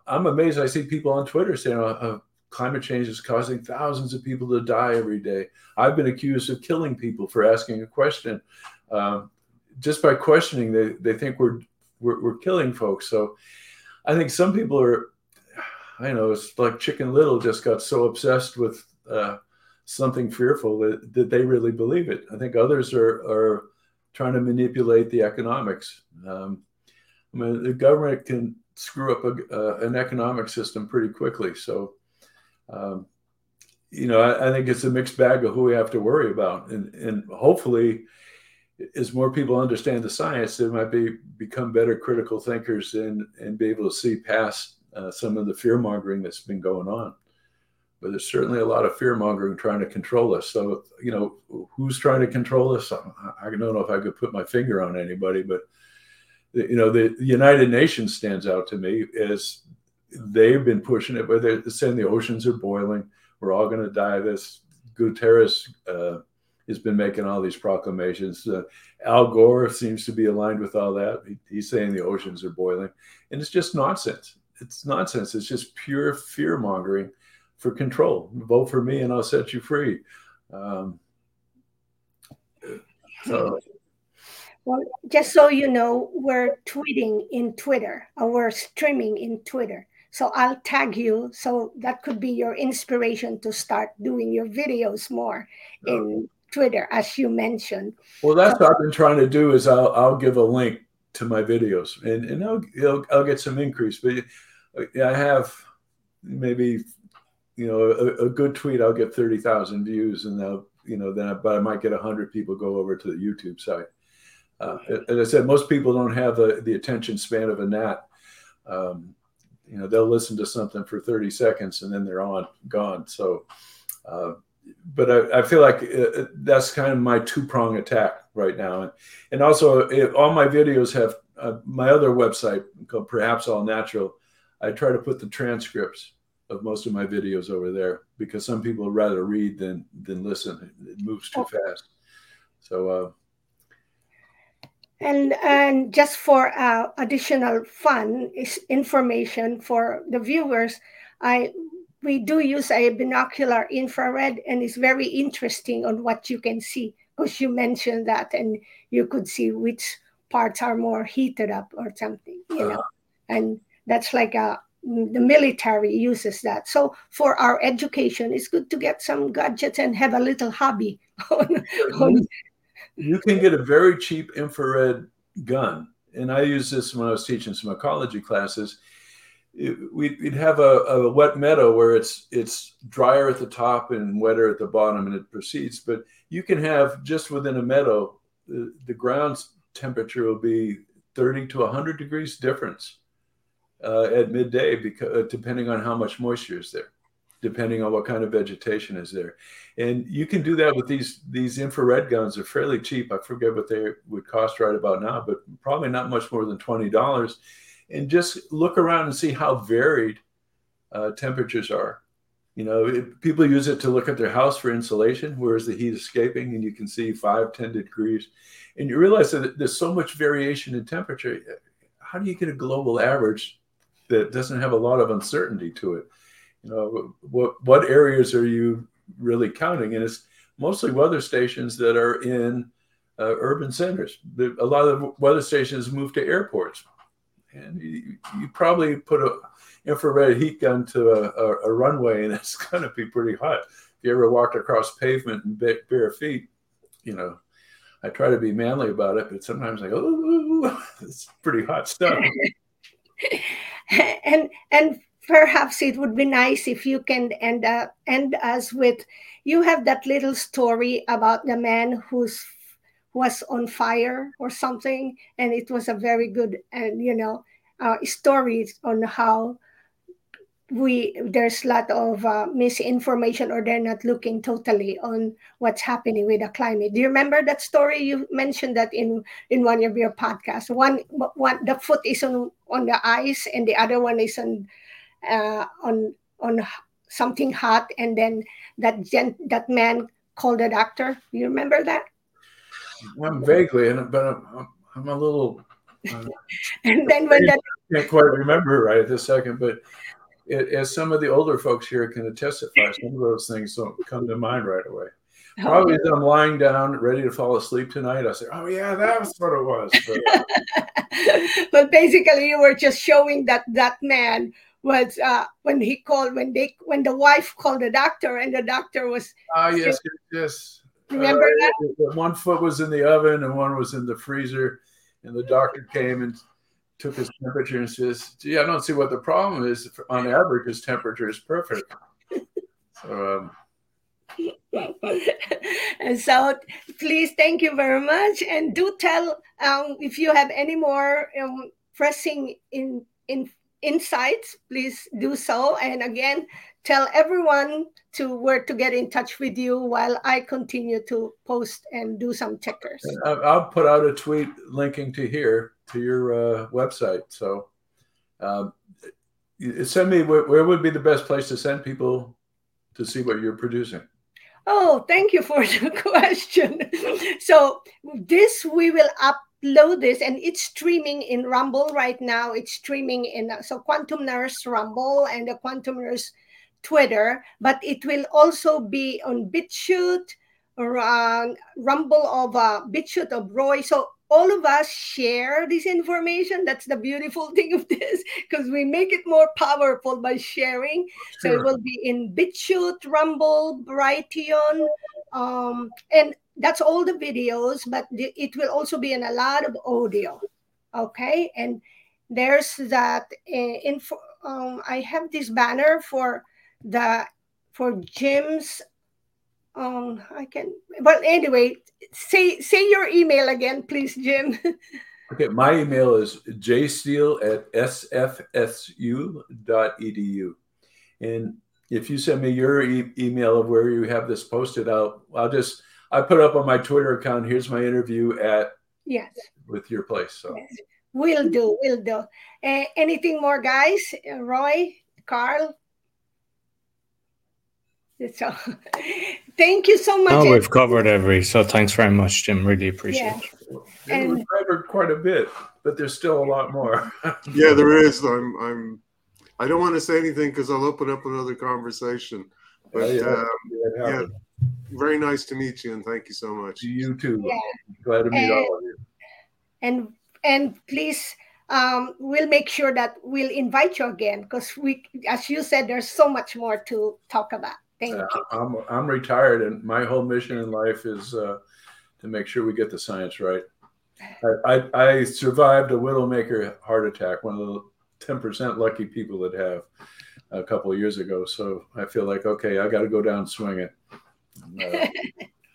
I'm amazed. I see people on Twitter saying uh, climate change is causing thousands of people to die every day. I've been accused of killing people for asking a question. Um, just by questioning, they, they think we're, we're, we're killing folks. So I think some people are, I know, it's like Chicken Little just got so obsessed with uh, something fearful that, that they really believe it. I think others are, are trying to manipulate the economics. Um, I mean, the government can screw up a, uh, an economic system pretty quickly. So, um, you know, I, I, think it's a mixed bag of who we have to worry about, and and hopefully, as more people understand the science, they might be become better critical thinkers and and be able to see past uh, some of the fear mongering that's been going on. But there's certainly a lot of fear mongering trying to control us. So you know, who's trying to control us? I, I don't know if I could put my finger on anybody, but you know, the, the United Nations stands out to me as they've been pushing it, but they're saying the oceans are boiling. We're all going to die. This Guterres. Uh, has been making all these proclamations. Uh, Al Gore seems to be aligned with all that. He, he's saying the oceans are boiling, and it's just nonsense. It's nonsense. It's just pure fear mongering for control. Vote for me, and I'll set you free. Um, so. Well, just so you know, we're tweeting in Twitter, or we're streaming in Twitter. So I'll tag you. So that could be your inspiration to start doing your videos more in Twitter, as you mentioned. Well, that's what I've been trying to do. Is I'll I'll give a link to my videos, and and I'll I'll, I'll get some increase. But I have maybe you know a, a good tweet. I'll get thirty thousand views, and they'll you know then I, but I might get hundred people go over to the YouTube site. Uh, as I said, most people don't have the, the attention span of a gnat. Um, you know, they'll listen to something for 30 seconds and then they're on, gone. So, uh, but I, I, feel like uh, that's kind of my two prong attack right now. And, and also, it, all my videos have uh, my other website called Perhaps All Natural. I try to put the transcripts of most of my videos over there because some people rather read than than listen. It moves too fast. So. Uh, and and just for uh, additional fun information for the viewers, I we do use a binocular infrared and it's very interesting on what you can see because you mentioned that and you could see which parts are more heated up or something you know? Uh-huh. and that's like a the military uses that. So for our education it's good to get some gadgets and have a little hobby [LAUGHS] on, on... you can get a very cheap infrared gun. And i use this when i was teaching some ecology classes we'd have a, a, wet meadow where it's it's drier at the top and wetter at the bottom and it proceeds but you can have just within a meadow the, the ground temperature will be 30 to 100 degrees difference uh, at midday because uh, depending on how much moisture is there depending on what kind of vegetation is there. And you can do that with these these infrared guns. They're fairly cheap. I forget what they would cost right about now but probably not much more than $20 and just look around and see how varied uh, temperatures are. You know, it, people use it to look at their house for insulation, where's the heat escaping, and you can see five, 10 degrees. And you realize that there's so much variation in temperature. How do you get a global average that doesn't have a lot of uncertainty to it? You know, what, what areas are you really counting? And it's mostly weather stations that are in uh, urban centers. The, a lot of weather stations move to airports and you, you probably put a infrared heat gun to a, a, a runway and [LAUGHS] it's going to be pretty hot. If you ever walked across pavement in bare feet, you know, I try to be manly about it, but sometimes I go, Ooh, [LAUGHS] it's pretty hot stuff. [LAUGHS] and and perhaps it would be nice if you can end uh, end us with you have that little story about the man who's was on fire or something and it was a very good and you know uh, stories on how we there's a lot of uh, misinformation or they're not looking totally on what's happening with the climate. Do you remember that story you mentioned that in in one of your podcasts? One one the foot is on on the ice and the other one is on uh, on on something hot and then that gent that man called the doctor. You remember that I'm vaguely, but I'm, I'm a little. Uh, [LAUGHS] and then when that can't quite remember right at this second, but it, as some of the older folks here can testify, some of those things don't come to mind right away. [LAUGHS] Oh, Probably as I'm lying down, ready to fall asleep tonight, I say, "Oh yeah, that's what it was." But, [LAUGHS] but basically, you were just showing that that man was uh, when he called when they when the wife called the doctor and the doctor was. Ah yes, yes, yes. Remember uh, that? One foot was in the oven and one was in the freezer, and the doctor came and took his temperature and says, "Gee, I don't see what the problem is. On average, his temperature is perfect." So, um, [LAUGHS] and so please thank you very much and do tell um, if you have any more um, pressing in in insights please do so and again tell everyone to where to get in touch with you while I continue to post and do some checkers. I'll put out a tweet linking to here to your uh, website. So um, send me where, where would be the best place to send people to see what you're producing. Oh, thank you for [LAUGHS] the question. [LAUGHS] so this we will upload this and it's streaming in Rumble right now. It's streaming in so Quantum Nurse Rumble and the Quantum Nurse Twitter, but it will also be on BitChute or uh, Rumble of uh, BitChute of Roy. So all of us share this information. That's the beautiful [LAUGHS] thing of this, because we make it more powerful by sharing. Sure. So it will be in BitChute, Rumble, Brighteon, um, and that's all the videos, but it will also be in a lot of audio. Okay, and there's that uh, info. Um, I have this banner for the for Jim's um I can but anyway, say say your email again, please, Jim. [LAUGHS] okay, my email is jsteele at sfsu.edu. And if you send me your e- email of where you have this posted out, I'll just I put up on my Twitter account. Here's my interview at yes with your place. So yes. we'll do, we'll do. Uh, anything more, guys? Roy, Carl. So, [LAUGHS] thank you so much. Oh, we've covered every. So thanks very much, Jim. Really appreciate yeah. it. And we've covered quite a bit, but there's still a lot more. [LAUGHS] yeah, there is. I'm. I'm. I don't want to say anything because I'll open up another conversation. But yeah, um, yeah, yeah, very nice to meet you, and thank you so much. You too. Yeah. Glad to meet and, all of you. And and please um, we'll make sure that we'll invite you again because we, as you said, there's so much more to talk about. Thank uh, you. I'm, I'm retired, and my whole mission in life is uh, to make sure we get the science right. I, I, I, survived a widowmaker heart attack, one of the 10% lucky people that have a couple of years ago. So I feel like, okay, I got to go down swinging. Uh, [LAUGHS]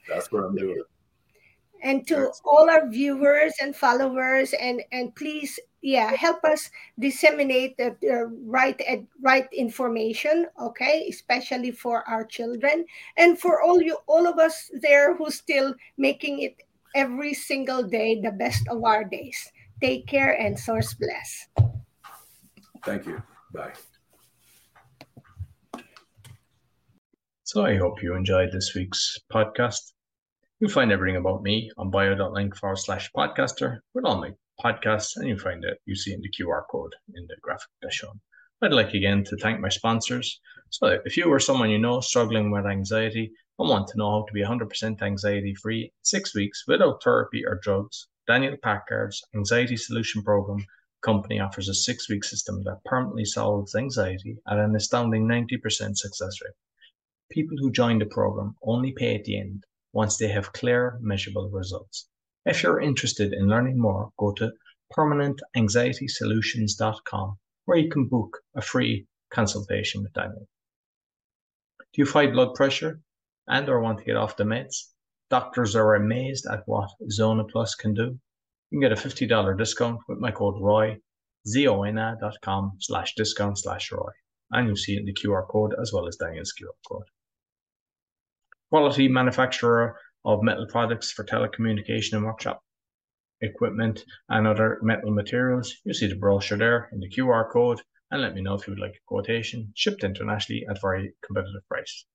that's what I'm doing and to all our viewers and followers and and please yeah help us disseminate the, the right right information okay especially for our children and for all you all of us there who's still making it every single day the best of our days. Take care and source bless. Thank you. Bye. So i hope you enjoyed this week's podcast. You'll find everything about me on bio.link forward slash podcaster with all my podcasts, and you'll find it you see in the QR code in the graphic that's shown. I'd like again to thank my sponsors. So, if you or someone you know struggling with anxiety and want to know how to be 100% anxiety free six weeks without therapy or drugs, Daniel Packard's Anxiety Solution Program company offers a six week system that permanently solves anxiety at an astounding 90% success rate. People who join the program only pay at the end once they have clear, measurable results. If you're interested in learning more, go to permanentanxietysolutions.com where you can book a free consultation with Daniel. Do you fight blood pressure and or want to get off the meds? Doctors are amazed at what Zona Plus can do. You can get a $50 discount with my code ROY, zona.com slash discount slash ROY. And you'll see it in the QR code as well as Daniel's QR code quality manufacturer of metal products for telecommunication and workshop equipment and other metal materials. You see the brochure there in the QR code and let me know if you would like a quotation shipped internationally at very competitive price.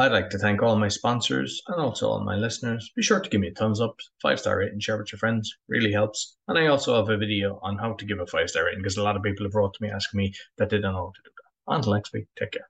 I'd like to thank all my sponsors and also all my listeners. Be sure to give me a thumbs up, five star rating, share with your friends. Really helps. And I also have a video on how to give a five star rating because a lot of people have wrote to me asking me that they don't know how to do that. Until next week, take care.